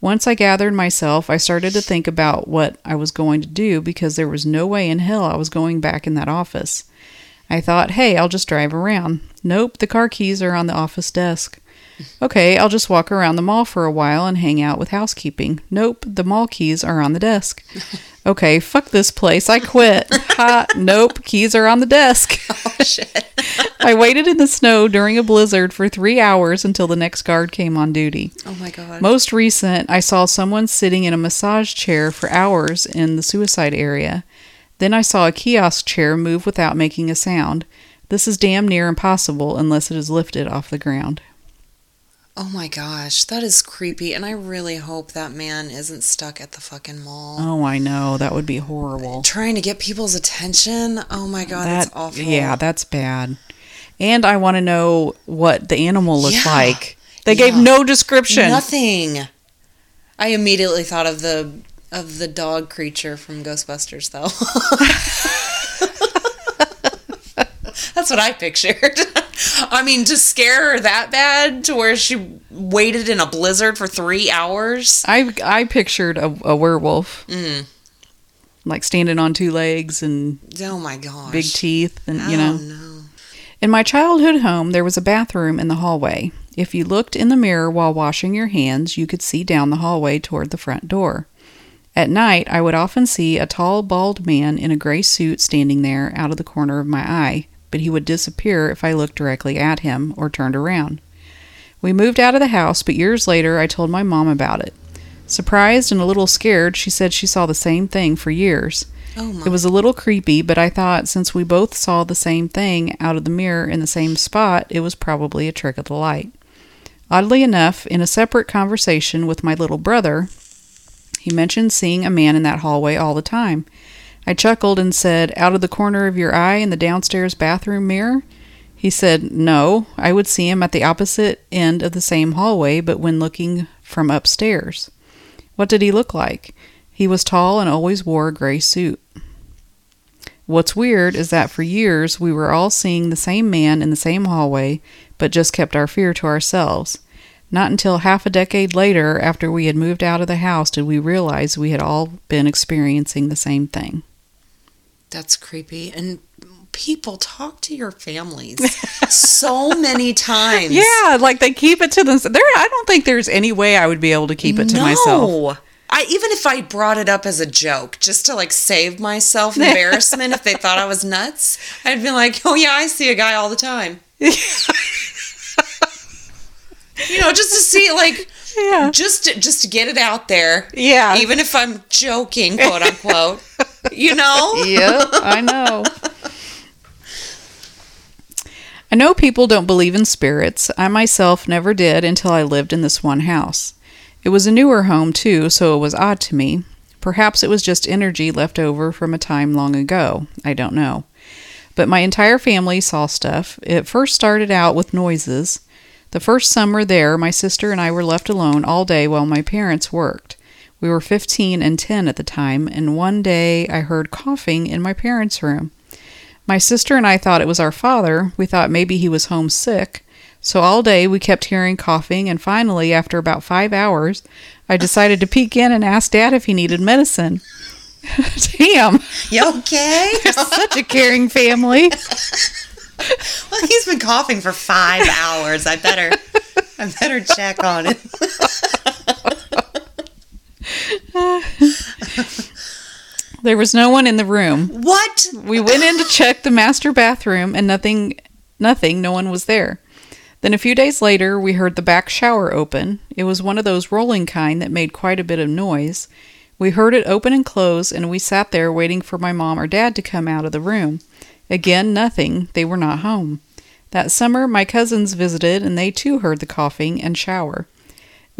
Once I gathered myself, I started to think about what I was going to do because there was no way in hell I was going back in that office. I thought, hey, I'll just drive around. Nope, the car keys are on the office desk. Okay, I'll just walk around the mall for a while and hang out with housekeeping. Nope, the mall keys are on the desk. Okay, fuck this place. I quit. Ha, nope, keys are on the desk. Oh shit. I waited in the snow during a blizzard for three hours until the next guard came on duty. Oh my god. Most recent, I saw someone sitting in a massage chair for hours in the suicide area. Then I saw a kiosk chair move without making a sound. This is damn near impossible unless it is lifted off the ground. Oh my gosh, that is creepy, and I really hope that man isn't stuck at the fucking mall. Oh, I know. That would be horrible. Trying to get people's attention. Oh my god, that's awful. Yeah, that's bad. And I want to know what the animal looked Yeah. like. They gave no description. Nothing. I immediately thought of the of the dog creature from Ghostbusters, though. That's what I pictured. I mean, to scare her that bad to where she waited in a blizzard for three hours. I I pictured a, a werewolf, Mm. like standing on two legs and Oh my gosh. big teeth, and you Oh, know. In my childhood home, there was a bathroom in the hallway. If you looked in the mirror while washing your hands, you could see down the hallway toward the front door. At night, I would often see a tall, bald man in a gray suit standing there out of the corner of my eye, but he would disappear if I looked directly at him or turned around. We moved out of the house, but years later I told my mom about it. Surprised and a little scared, she said she saw the same thing for years. Oh my. It was a little creepy, but I thought since we both saw the same thing out of the mirror in the same spot, it was probably a trick of the light. Oddly enough, in a separate conversation with my little brother, he mentioned seeing a man in that hallway all the time. I chuckled and said, Out of the corner of your eye in the downstairs bathroom mirror? He said, No, I would see him at the opposite end of the same hallway, but when looking from upstairs. What did he look like? He was tall and always wore a gray suit. What's weird is that for years we were all seeing the same man in the same hallway, but just kept our fear to ourselves. Not until half a decade later, after we had moved out of the house, did we realize we had all been experiencing the same thing. That's creepy. And people talk to your families so many times. Yeah, like they keep it to themselves. There, I don't think there's any way I would be able to keep it to myself. I even if I brought it up as a joke, just to like save myself embarrassment if they thought I was nuts, I'd be like, "Oh yeah, I see a guy all the time." you know, just to see like Yeah. just to, just to get it out there. Yeah. Even if I'm joking, quote unquote. you know? yeah, I know. I know people don't believe in spirits. I myself never did until I lived in this one house. It was a newer home, too, so it was odd to me. Perhaps it was just energy left over from a time long ago. I don't know. But my entire family saw stuff. It first started out with noises. The first summer there, my sister and I were left alone all day while my parents worked. We were 15 and 10 at the time, and one day I heard coughing in my parents' room. My sister and I thought it was our father. We thought maybe he was homesick. So all day we kept hearing coughing, and finally, after about five hours, I decided to peek in and ask Dad if he needed medicine. Damn, You okay? such a caring family. well, he's been coughing for five hours. I better, I better check on him. There was no one in the room. What? We went in to check the master bathroom and nothing nothing, no one was there. Then a few days later, we heard the back shower open. It was one of those rolling kind that made quite a bit of noise. We heard it open and close, and we sat there waiting for my mom or dad to come out of the room. Again, nothing. They were not home. That summer, my cousins visited, and they too heard the coughing and shower.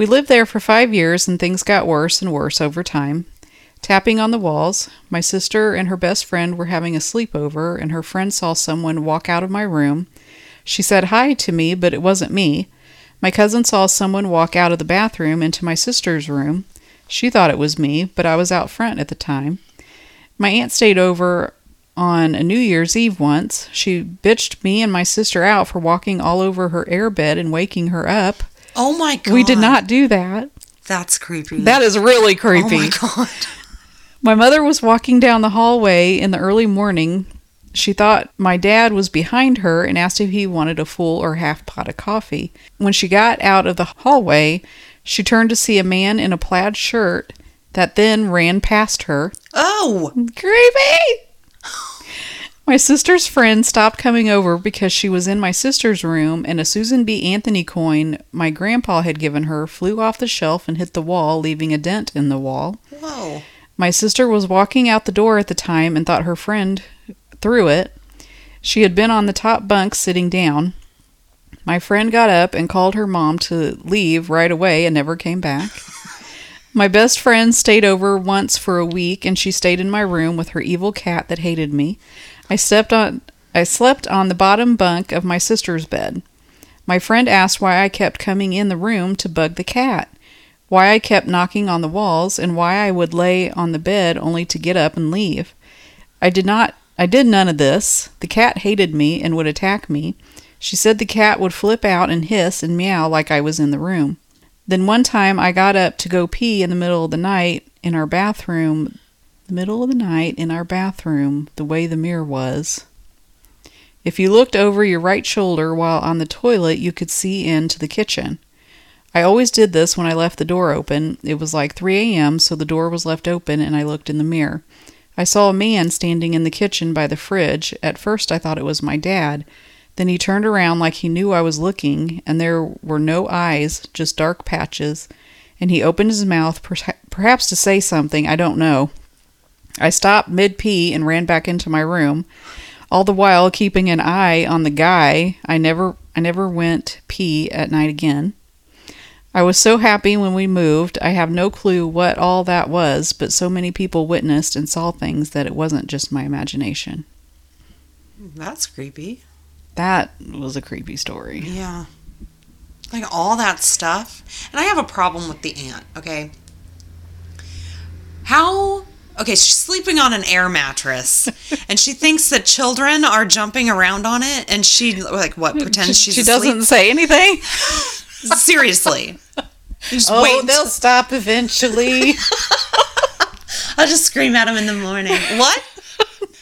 We lived there for five years, and things got worse and worse over time. Tapping on the walls, my sister and her best friend were having a sleepover, and her friend saw someone walk out of my room. She said hi to me, but it wasn't me. My cousin saw someone walk out of the bathroom into my sister's room. She thought it was me, but I was out front at the time. My aunt stayed over on a New Year's Eve once. She bitched me and my sister out for walking all over her airbed and waking her up. Oh my god. We did not do that. That's creepy. That is really creepy. Oh my god. My mother was walking down the hallway in the early morning. She thought my dad was behind her and asked if he wanted a full or half pot of coffee. When she got out of the hallway, she turned to see a man in a plaid shirt that then ran past her. Oh. Creepy! My sister's friend stopped coming over because she was in my sister's room, and a Susan B. Anthony coin my grandpa had given her flew off the shelf and hit the wall, leaving a dent in the wall. Whoa. My sister was walking out the door at the time and thought her friend threw it. She had been on the top bunk sitting down. My friend got up and called her mom to leave right away and never came back. My best friend stayed over once for a week and she stayed in my room with her evil cat that hated me. I stepped on I slept on the bottom bunk of my sister's bed. My friend asked why I kept coming in the room to bug the cat why I kept knocking on the walls, and why I would lay on the bed only to get up and leave. I did not I did none of this. The cat hated me and would attack me. She said the cat would flip out and hiss and meow like I was in the room. Then one time I got up to go pee in the middle of the night in our bathroom. The middle of the night in our bathroom, the way the mirror was. If you looked over your right shoulder while on the toilet, you could see into the kitchen. I always did this when I left the door open. It was like 3 a.m., so the door was left open, and I looked in the mirror. I saw a man standing in the kitchen by the fridge. At first, I thought it was my dad. Then he turned around like he knew I was looking, and there were no eyes, just dark patches. And he opened his mouth, perha- perhaps to say something, I don't know. I stopped mid pee and ran back into my room, all the while keeping an eye on the guy. I never, I never went pee at night again. I was so happy when we moved. I have no clue what all that was, but so many people witnessed and saw things that it wasn't just my imagination. That's creepy. That was a creepy story. Yeah. Like all that stuff. And I have a problem with the aunt, okay? How Okay, she's sleeping on an air mattress and she thinks that children are jumping around on it and she like what pretends she's she asleep? doesn't say anything. seriously. Just Oh, wait until- stop eventually. I'll just scream at them in the morning. What?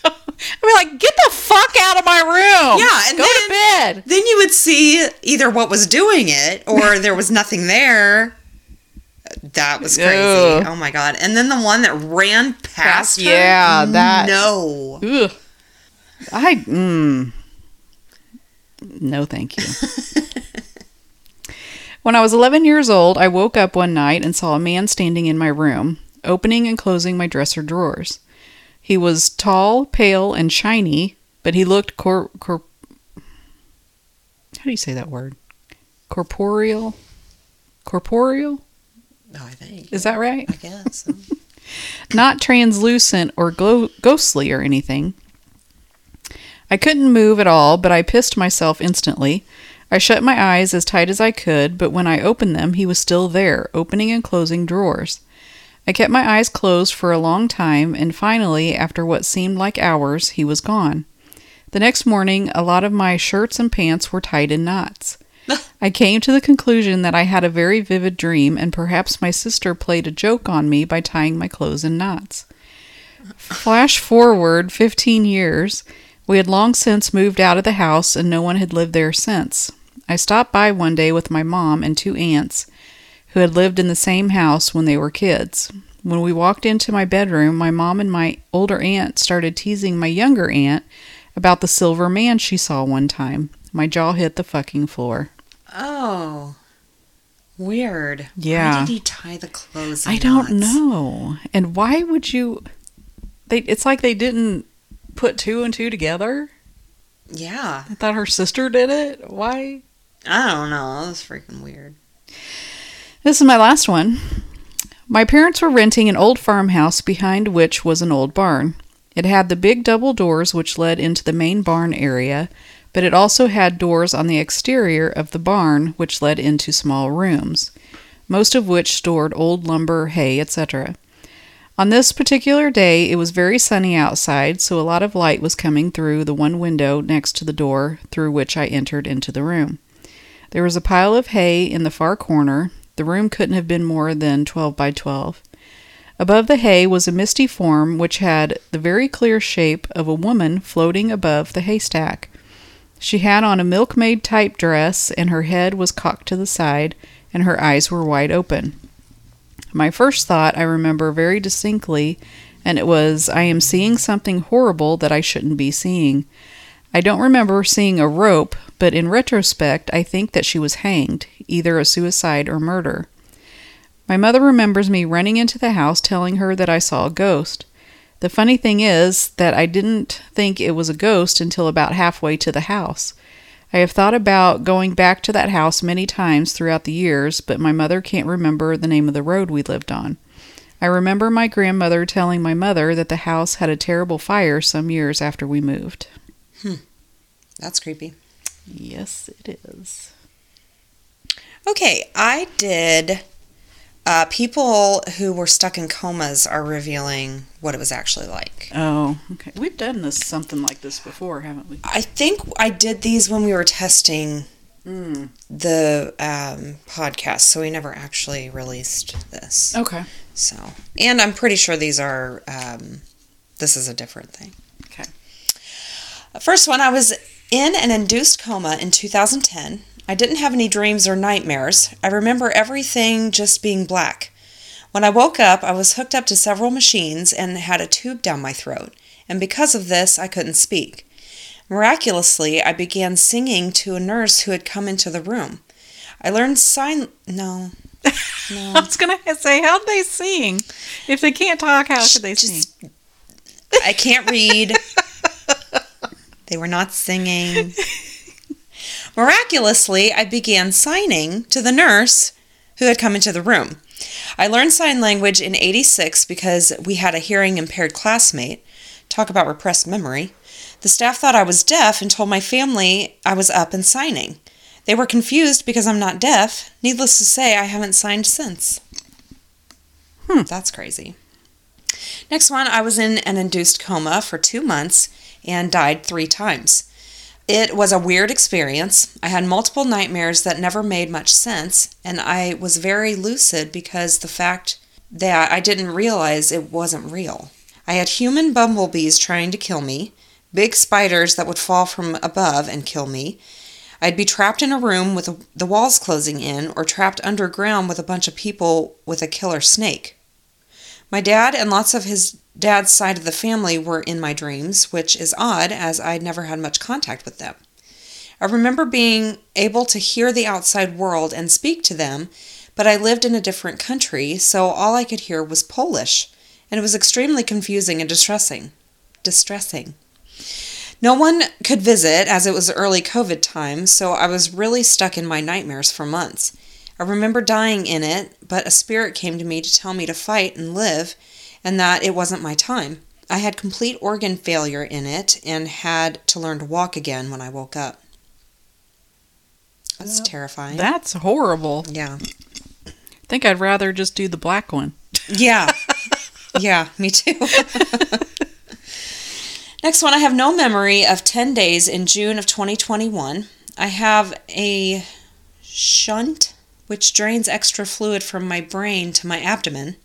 I mean, like, get the fuck out of my room. Yeah, and go to bed. Then you would see either what was doing it or there was nothing there. That was crazy. Ugh. Oh my god. And then the one that ran past her. Yeah, that- No. Ugh. I mm. No, thank you. when I was 11 years old, I woke up one night and saw a man standing in my room, opening and closing my dresser drawers. He was tall, pale, and shiny, but he looked cor cor. How do you say that word? Corporeal. Corporeal. Oh, I think. Is that right? I guess. Not translucent or ghostly or anything. I couldn't move at all, but I pissed myself instantly. I shut my eyes as tight as I could, but when I opened them, he was still there, opening and closing drawers. I kept my eyes closed for a long time, and finally, after what seemed like hours, he was gone. The next morning, a lot of my shirts and pants were tied in knots. I came to the conclusion that I had a very vivid dream, and perhaps my sister played a joke on me by tying my clothes in knots. Flash forward 15 years. We had long since moved out of the house, and no one had lived there since. I stopped by one day with my mom and two aunts who had lived in the same house when they were kids. When we walked into my bedroom, my mom and my older aunt started teasing my younger aunt about the silver man she saw one time. My jaw hit the fucking floor. Oh. Weird. Yeah. Why did he tie the clothes I don't knots? know. And why would you they it's like they didn't put two and two together? Yeah. I thought her sister did it. Why? I don't know. That was freaking weird. This is my last one. My parents were renting an old farmhouse behind which was an old barn. It had the big double doors which led into the main barn area, but it also had doors on the exterior of the barn which led into small rooms, most of which stored old lumber, hay, etc. On this particular day, it was very sunny outside, so a lot of light was coming through the one window next to the door through which I entered into the room. There was a pile of hay in the far corner. The room couldn't have been more than 12 by 12. Above the hay was a misty form which had the very clear shape of a woman floating above the haystack. She had on a milkmaid type dress, and her head was cocked to the side, and her eyes were wide open. My first thought I remember very distinctly, and it was, I am seeing something horrible that I shouldn't be seeing. I don't remember seeing a rope, but in retrospect, I think that she was hanged, either a suicide or murder. My mother remembers me running into the house telling her that I saw a ghost. The funny thing is that I didn't think it was a ghost until about halfway to the house. I have thought about going back to that house many times throughout the years, but my mother can't remember the name of the road we lived on. I remember my grandmother telling my mother that the house had a terrible fire some years after we moved. Hmm. That's creepy. Yes, it is. Okay, I did. Uh, people who were stuck in comas are revealing what it was actually like. Oh, okay. We've done this something like this before, haven't we? I think I did these when we were testing Mm. the um, podcast, so we never actually released this. Okay. So, and I'm pretty sure these are. Um, this is a different thing. Okay. First one, I was in an induced coma in 2010. I didn't have any dreams or nightmares. I remember everything just being black. When I woke up, I was hooked up to several machines and had a tube down my throat, and because of this, I couldn't speak. Miraculously, I began singing to a nurse who had come into the room. I learned sign. No. No. I was gonna say, how'd they sing? If they can't talk, how should they sing? I can't read. they were not singing. Miraculously, I began signing to the nurse who had come into the room. I learned sign language in 86 because we had a hearing impaired classmate. Talk about repressed memory. The staff thought I was deaf and told my family I was up and signing. They were confused because I'm not deaf. Needless to say, I haven't signed since. Hmm, that's crazy. Next one, I was in an induced coma for two months and died three times. It was a weird experience. I had multiple nightmares that never made much sense, and I was very lucid because the fact that I didn't realize it wasn't real. I had human bumblebees trying to kill me, big spiders that would fall from above and kill me. I'd be trapped in a room with the walls closing in, or trapped underground with a bunch of people with a killer snake. My dad and lots of his dad's side of the family were in my dreams, which is odd as I'd never had much contact with them. I remember being able to hear the outside world and speak to them, but I lived in a different country, so all I could hear was Polish, and it was extremely confusing and distressing. Distressing. No one could visit as it was early COVID time, so I was really stuck in my nightmares for months. I remember dying in it, but a spirit came to me to tell me to fight and live, and that it wasn't my time. I had complete organ failure in it and had to learn to walk again when I woke up. That's terrifying. That's horrible. yeah. I think I'd rather just do the black one. Yeah. yeah, me too. Next one, I have no memory of 10 days in June of 2021. I have a shunt, which drains extra fluid from my brain to my abdomen,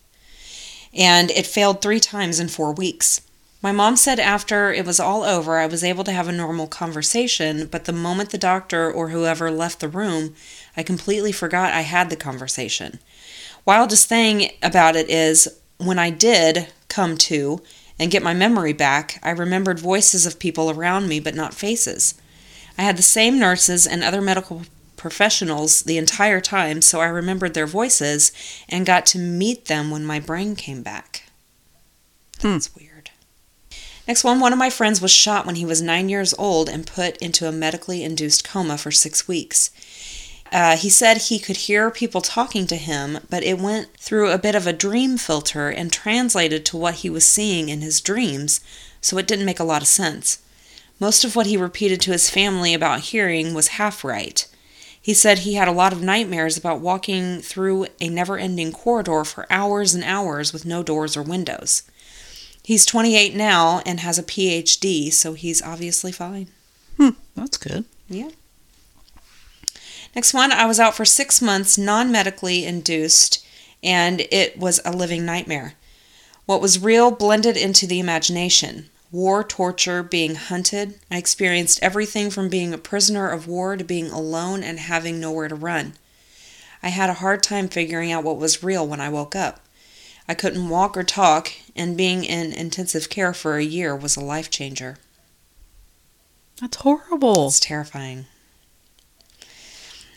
and it failed three times in four weeks. My mom said after it was all over, I was able to have a normal conversation, but the moment the doctor or whoever left the room, I completely forgot I had the conversation. Wildest thing about it is when I did come to and get my memory back, I remembered voices of people around me but not faces. I had the same nurses and other medical professionals the entire time, so I remembered their voices and got to meet them when my brain came back. That's weird. Next one, one of my friends was shot when he was nine years old and put into a medically induced coma for six weeks. Uh, he said he could hear people talking to him, but it went through a bit of a dream filter and translated to what he was seeing in his dreams, so it didn't make a lot of sense. Most of what he repeated to his family about hearing was half right. He said he had a lot of nightmares about walking through a never ending corridor for hours and hours with no doors or windows. He's 28 now and has a PhD, so he's obviously fine. Hmm, that's good. Yeah. Next one, I was out for six months, non medically induced, and it was a living nightmare. What was real blended into the imagination war, torture, being hunted. I experienced everything from being a prisoner of war to being alone and having nowhere to run. I had a hard time figuring out what was real when I woke up. I couldn't walk or talk, and being in intensive care for a year was a life changer. That's horrible. It's terrifying.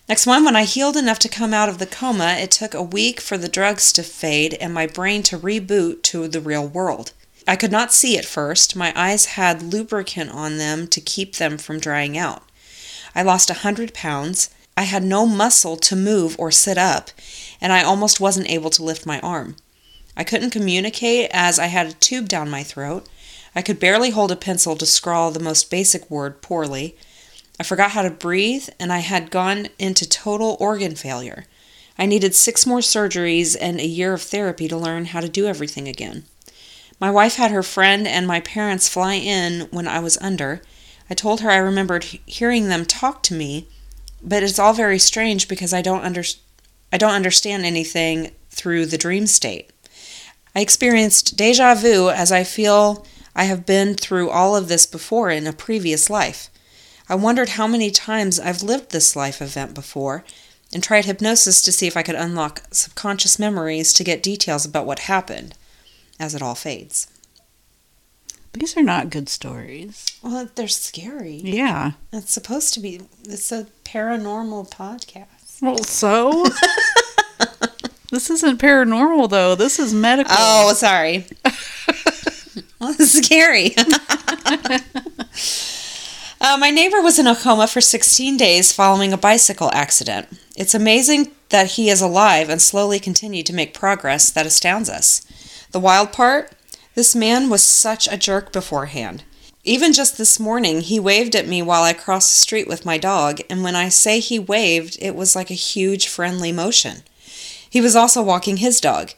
Next one, when I healed enough to come out of the coma, it took a week for the drugs to fade and my brain to reboot to the real world. I could not see at first. My eyes had lubricant on them to keep them from drying out. I lost a hundred pounds. I had no muscle to move or sit up, and I almost wasn't able to lift my arm. I couldn't communicate as I had a tube down my throat. I could barely hold a pencil to scrawl the most basic word poorly. I forgot how to breathe, and I had gone into total organ failure. I needed six more surgeries and a year of therapy to learn how to do everything again. My wife had her friend and my parents fly in when I was under. I told her I remembered hearing them talk to me, but it's all very strange because I don't under, I don't understand anything through the dream state. I experienced deja vu as I feel I have been through all of this before in a previous life. I wondered how many times I've lived this life event before and tried hypnosis to see if I could unlock subconscious memories to get details about what happened as it all fades. These are not good stories. Well, they're scary. Yeah. It's supposed to be, it's a paranormal podcast. Well, so? this isn't paranormal, though. This is medical. Oh, sorry. well, this is scary. Uh, my neighbor was in a coma for 16 days following a bicycle accident. It's amazing that he is alive and slowly continued to make progress that astounds us. The wild part? This man was such a jerk beforehand. Even just this morning, he waved at me while I crossed the street with my dog, and when I say he waved, it was like a huge friendly motion. He was also walking his dog.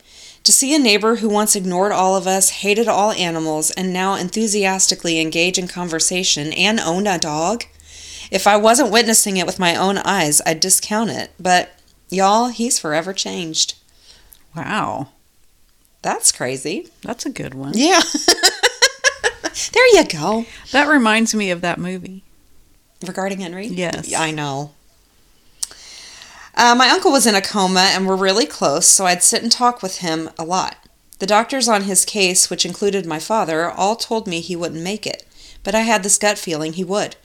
To see a neighbor who once ignored all of us, hated all animals, and now enthusiastically engage in conversation and owned a dog? If I wasn't witnessing it with my own eyes, I'd discount it. But, y'all, he's forever changed. Wow. That's crazy. That's a good one. Yeah. there you go. That reminds me of that movie. Regarding Henry? Yes. I know. Uh, my uncle was in a coma and we're really close, so I'd sit and talk with him a lot. The doctors on his case, which included my father, all told me he wouldn't make it, but I had this gut feeling he would.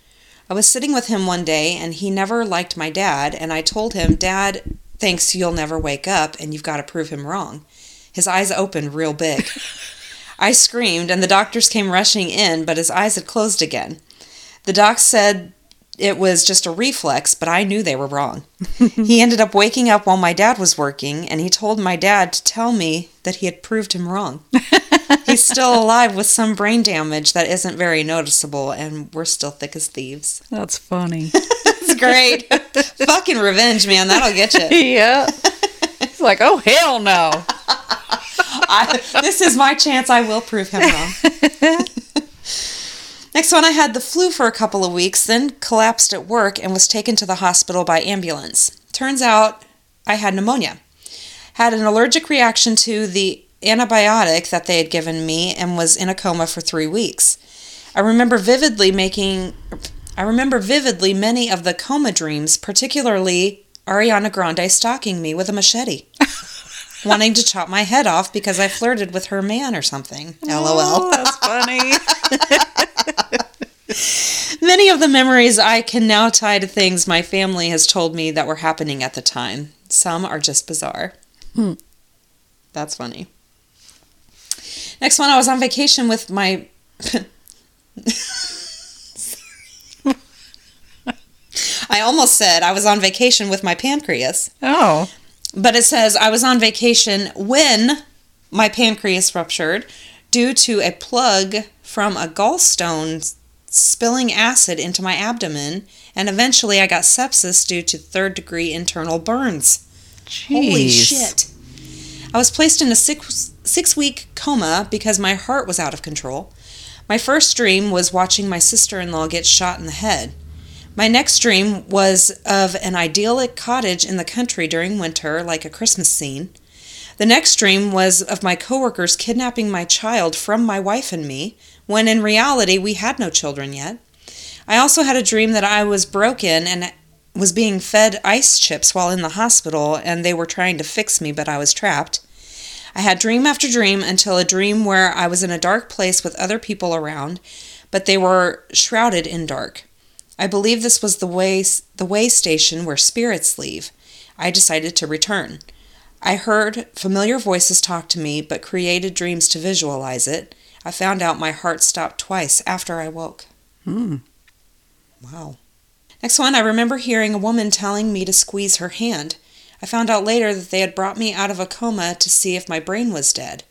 I was sitting with him one day and he never liked my dad, and I told him, Dad thinks you'll never wake up and you've got to prove him wrong. His eyes opened real big. I screamed, and the doctors came rushing in, but his eyes had closed again. The doc said it was just a reflex, but I knew they were wrong. he ended up waking up while my dad was working, and he told my dad to tell me that he had proved him wrong. He's still alive with some brain damage that isn't very noticeable, and we're still thick as thieves. That's funny. It's great. Fucking revenge, man. That'll get you. yeah. Like, oh hell no. I, this is my chance. I will prove him wrong. Next one, I had the flu for a couple of weeks, then collapsed at work and was taken to the hospital by ambulance. Turns out I had pneumonia. Had an allergic reaction to the antibiotic that they had given me and was in a coma for three weeks. I remember vividly making. I remember vividly many of the coma dreams, particularly Ariana Grande stalking me with a machete, wanting to chop my head off because I flirted with her man or something. Oh, LOL. that's funny. Many of the memories I can now tie to things my family has told me that were happening at the time. Some are just bizarre. Hmm. That's funny. Next one, I was on vacation with my. I almost said I was on vacation with my pancreas, Oh. but it says I was on vacation when my pancreas ruptured due to a plug from a gallstone spilling acid into my abdomen, and eventually I got sepsis due to third degree internal burns. Holy shit. I was placed in a six, six week coma because my heart was out of control. My first dream was watching my sister in law get shot in the head. My next dream was of an idyllic cottage in the country during winter, like a Christmas scene. The next dream was of my coworkers kidnapping my child from my wife and me, when in reality we had no children yet. I also had a dream that I was broken and was being fed ice chips while in the hospital, and they were trying to fix me, but I was trapped. I had dream after dream until a dream where I was in a dark place with other people around, but they were shrouded in dark. I believe this was the way the way station where spirits leave. I decided to return. I heard familiar voices talk to me, but created dreams to visualize it. I found out my heart stopped twice after I woke. Hmm. Wow. Next one, I remember hearing a woman telling me to squeeze her hand. I found out later that they had brought me out of a coma to see if my brain was dead.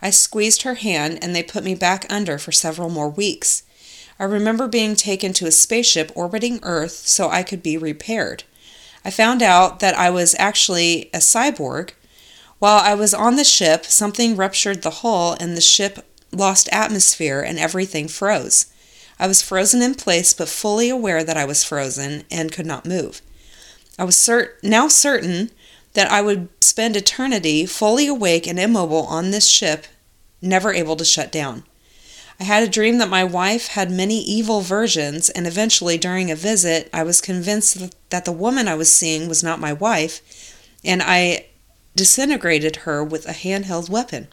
I squeezed her hand and they put me back under for several more weeks. I remember being taken to a spaceship orbiting Earth so I could be repaired. I found out that I was actually a cyborg. While I was on the ship, something ruptured the hull and the ship lost atmosphere and everything froze. I was frozen in place but fully aware that I was frozen and could not move. I was cert- now certain that I would spend eternity fully awake and immobile on this ship, never able to shut down. I had a dream that my wife had many evil versions, and eventually, during a visit, I was convinced that the woman I was seeing was not my wife, and I disintegrated her with a handheld weapon.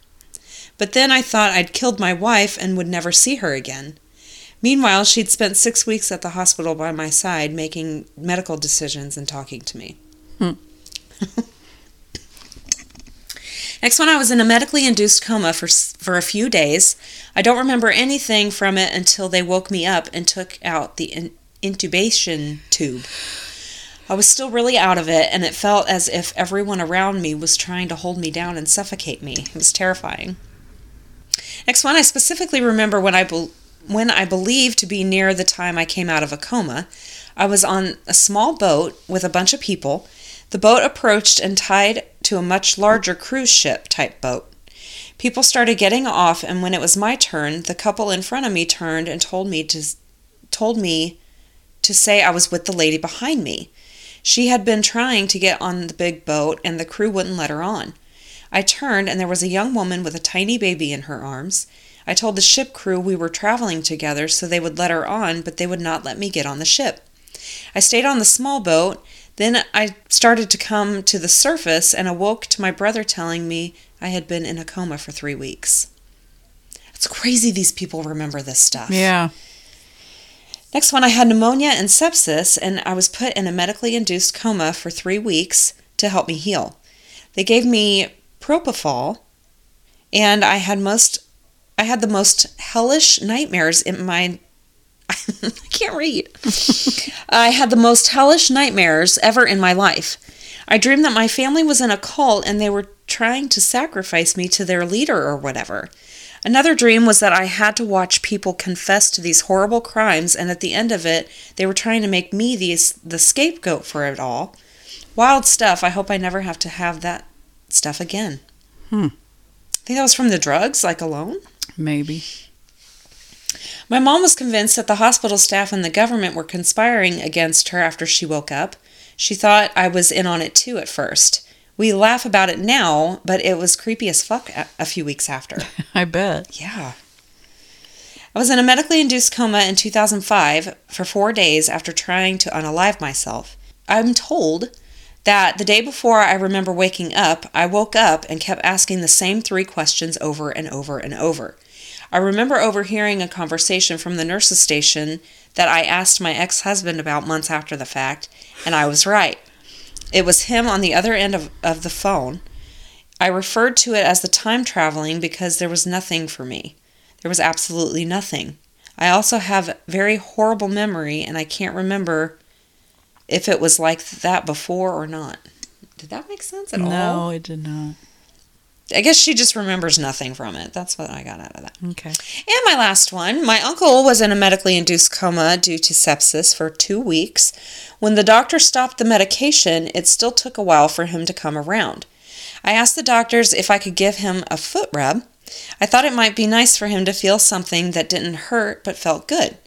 But then I thought I'd killed my wife and would never see her again. Meanwhile, she'd spent six weeks at the hospital by my side, making medical decisions and talking to me. Hmm. Next one, I was in a medically induced coma for for a few days. I don't remember anything from it until they woke me up and took out the in- intubation tube. I was still really out of it, and it felt as if everyone around me was trying to hold me down and suffocate me. It was terrifying. Next one, I specifically remember when I be- when I believed to be near the time I came out of a coma. I was on a small boat with a bunch of people. The boat approached and tied to a much larger cruise ship type boat. People started getting off, and when it was my turn, the couple in front of me turned and told me to told me to say I was with the lady behind me. She had been trying to get on the big boat, and the crew wouldn't let her on. I turned, and there was a young woman with a tiny baby in her arms. I told the ship crew we were traveling together so they would let her on, but they would not let me get on the ship. I stayed on the small boat. Then I started to come to the surface and awoke to my brother telling me I had been in a coma for three weeks. It's crazy these people remember this stuff. Yeah. Next one, I had pneumonia and sepsis, and I was put in a medically induced coma for three weeks to help me heal. They gave me propofol, and I had most, I had the most hellish nightmares in my. I can't read. I had the most hellish nightmares ever in my life. I dreamed that my family was in a cult and they were trying to sacrifice me to their leader or whatever. Another dream was that I had to watch people confess to these horrible crimes, and at the end of it, they were trying to make me the, the scapegoat for it all. Wild stuff. I hope I never have to have that stuff again. Hmm. I think that was from the drugs, like alone. Maybe. My mom was convinced that the hospital staff and the government were conspiring against her after she woke up. She thought I was in on it too at first. We laugh about it now, but it was creepy as fuck a, few weeks after. I bet. Yeah. I was in a medically induced coma in 2005 for four days after trying to unalive myself. I'm told that the day before I remember waking up, I woke up and kept asking the same three questions over and over and over. I remember overhearing a conversation from the nurse's station that I asked my ex husband about months after the fact, and I was right. It was him on the other end of, of the phone. I referred to it as the time traveling because there was nothing for me. There was absolutely nothing. I also have very horrible memory and I can't remember if it was like that before or not. Did that make sense at all? No, it did not. I guess she just remembers nothing from it. That's what I got out of that. Okay. And my last one my uncle was in a medically induced coma due to sepsis for two weeks. When the doctor stopped the medication, it still took a while for him to come around. I asked the doctors if I could give him a foot rub. I thought it might be nice for him to feel something that didn't hurt but felt good.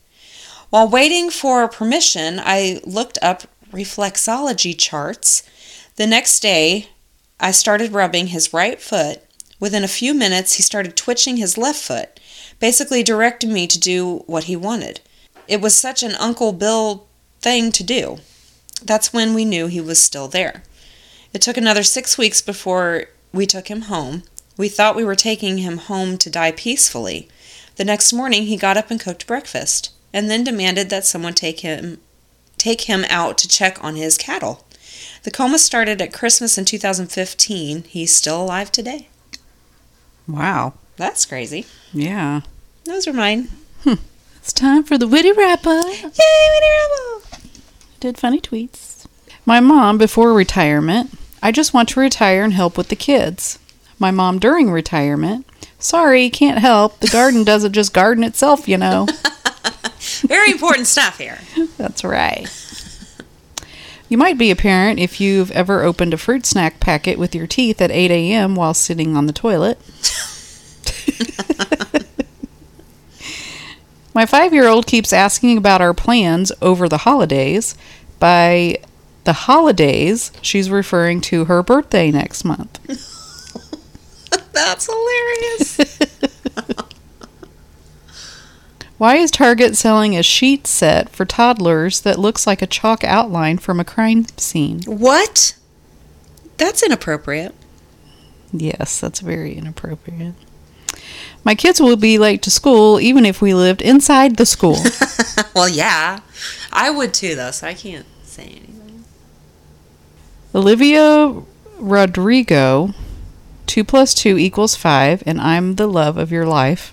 While waiting for permission, I looked up reflexology charts. The next day, I started rubbing his right foot. Within a few minutes, he started twitching his left foot, basically directing me to do what he wanted. It was such an Uncle Bill thing to do. That's when we knew he was still there. It took another six weeks before we took him home. We thought we were taking him home to die peacefully. The next morning, he got up and cooked breakfast, and then demanded that someone take him take him out to check on his cattle. The coma started at Christmas in 2015. He's still alive today. Wow. That's crazy. Yeah. Those are mine. Hmm. It's time for the witty up. Yay, Winnie Rebel! Did funny tweets. My mom before retirement. I just want to retire and help with the kids. My mom during retirement. Sorry, can't help. The garden doesn't just garden itself, you know. Very important stuff here. That's right. You might be a parent if you've ever opened a fruit snack packet with your teeth at 8 a.m. while sitting on the toilet. My five year old keeps asking about our plans over the holidays. By the holidays, she's referring to her birthday next month. That's hilarious. Why is Target selling a sheet set for toddlers that looks like a chalk outline from a crime scene? what? That's inappropriate. Yes, that's very inappropriate. My kids will be late to school even if we lived inside the school. well, yeah. I would too, though, so I can't say anything. Olivia Rodrigo, 2 plus 2 equals 5, and I'm the love of your life.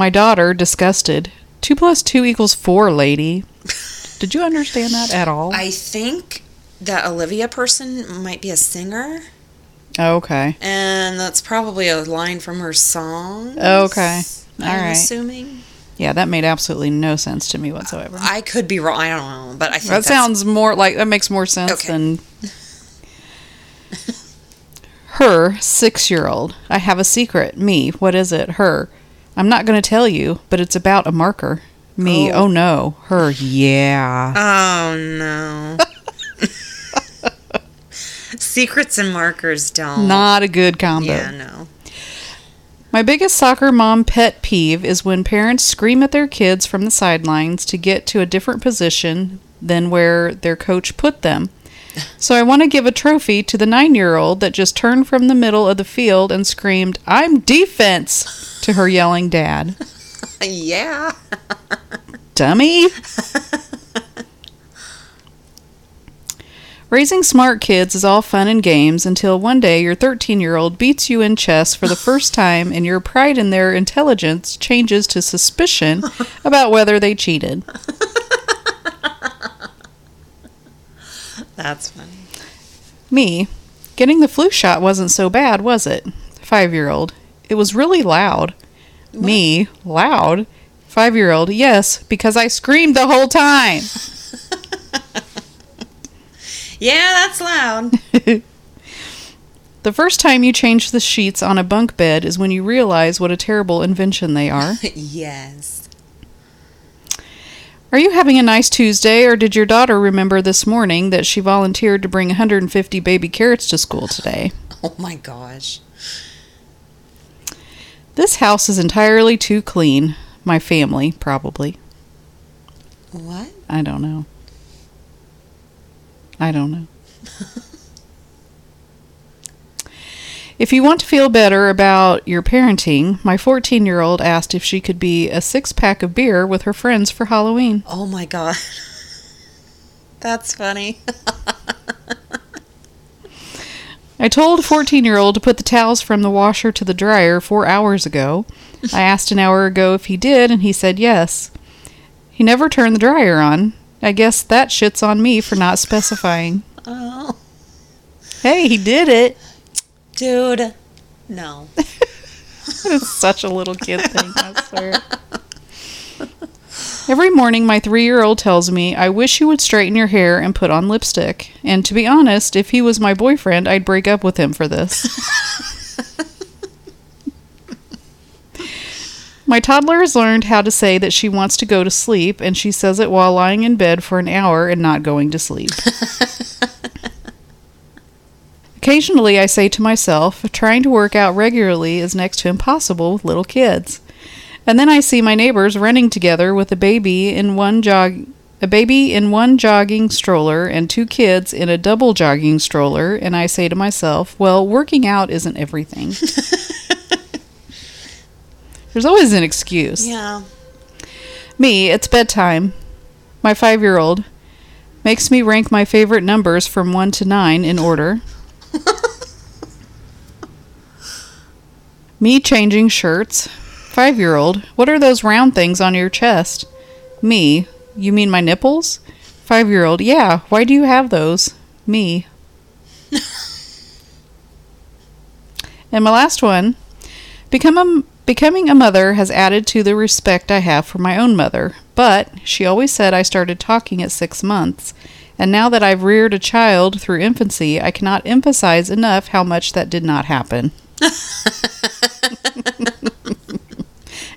My daughter, disgusted, 2 plus 2 equals 4, lady. Did you understand that at all? I think that Olivia person might be a singer, okay. and that's probably a line from her song. Okay. All I'm right. assuming. Yeah, that made absolutely no sense to me whatsoever. I could be wrong. I don't know, but I think That sounds more like that makes more sense Okay. than her six year old. I have a secret. Me. What is it? Her. I'm not going to tell you, but it's about a marker. Me. Oh. Oh, no. Her. Yeah. Oh no. Secrets and markers don't. Not a good combo. Yeah, no. My biggest soccer mom pet peeve is when parents scream at their kids from the sidelines to get to a different position than where their coach put them. So I want to give a trophy to the nine year old that just turned from the middle of the field and screamed, I'm defense, to her yelling dad. Yeah. Dummy. Raising smart kids is all fun and games until one day your 13 year old beats you in chess for the first time and your pride in their intelligence changes to suspicion about whether they cheated. That's funny. Me. Getting the flu shot wasn't so bad, was it? Five year old. It was really loud. Me. Loud? Five year old. Yes, because I screamed the whole time. Yeah, that's loud. The first time you change the sheets on a bunk bed is when you realize what a terrible invention they are. yes. Are you having a nice Tuesday, or did your daughter remember this morning that she volunteered to bring 150 baby carrots to school today? Oh my gosh. This house is entirely too clean. My family, probably. What? I don't know. I don't know. if you want to feel better about your parenting, my 14 year old asked if she could be a six pack of beer with her friends for Halloween. Oh my god. That's funny. I told a 14 year old to put the towels from the washer to the dryer four hours ago. I asked an hour ago if he did, and he said yes. He never turned the dryer on. I guess that shit's on me for not specifying. oh. Hey, he did it. Dude. No. It's such a little kid thing, I swear. Every morning, my three year old tells me, I wish you would straighten your hair and put on lipstick. And to be honest, if he was my boyfriend, I'd break up with him for this. my toddler has learned how to say that she wants to go to sleep, and she says it while lying in bed for an hour and not going to sleep. Occasionally, I say to myself, trying to work out regularly is next to impossible with little kids. And then I see my neighbors running together with a baby in one jog a baby in one jogging stroller and two kids in a double jogging stroller, and I say to myself, well, working out isn't everything. There's always an excuse. Yeah. Me, it's bedtime. My five year old makes me rank my favorite numbers from 1 to 9 in order. me changing shirts. Five year old, what are those round things on your chest? Me, you mean my nipples? Five year old, yeah, why do you have those? Me. and my last one, become a, becoming a mother has added to the respect I have for my own mother, but she always said I started talking at six months. And now that I've reared a child through infancy, I cannot emphasize enough how much that did not happen.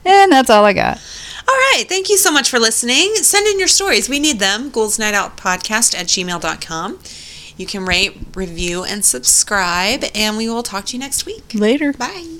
and that's all I got. All right. Thank you so much for listening. Send in your stories. We need them. Ghouls Night Out Podcast at gmail.com. You can rate, review, and subscribe, and we will talk to you next week. Later. Bye.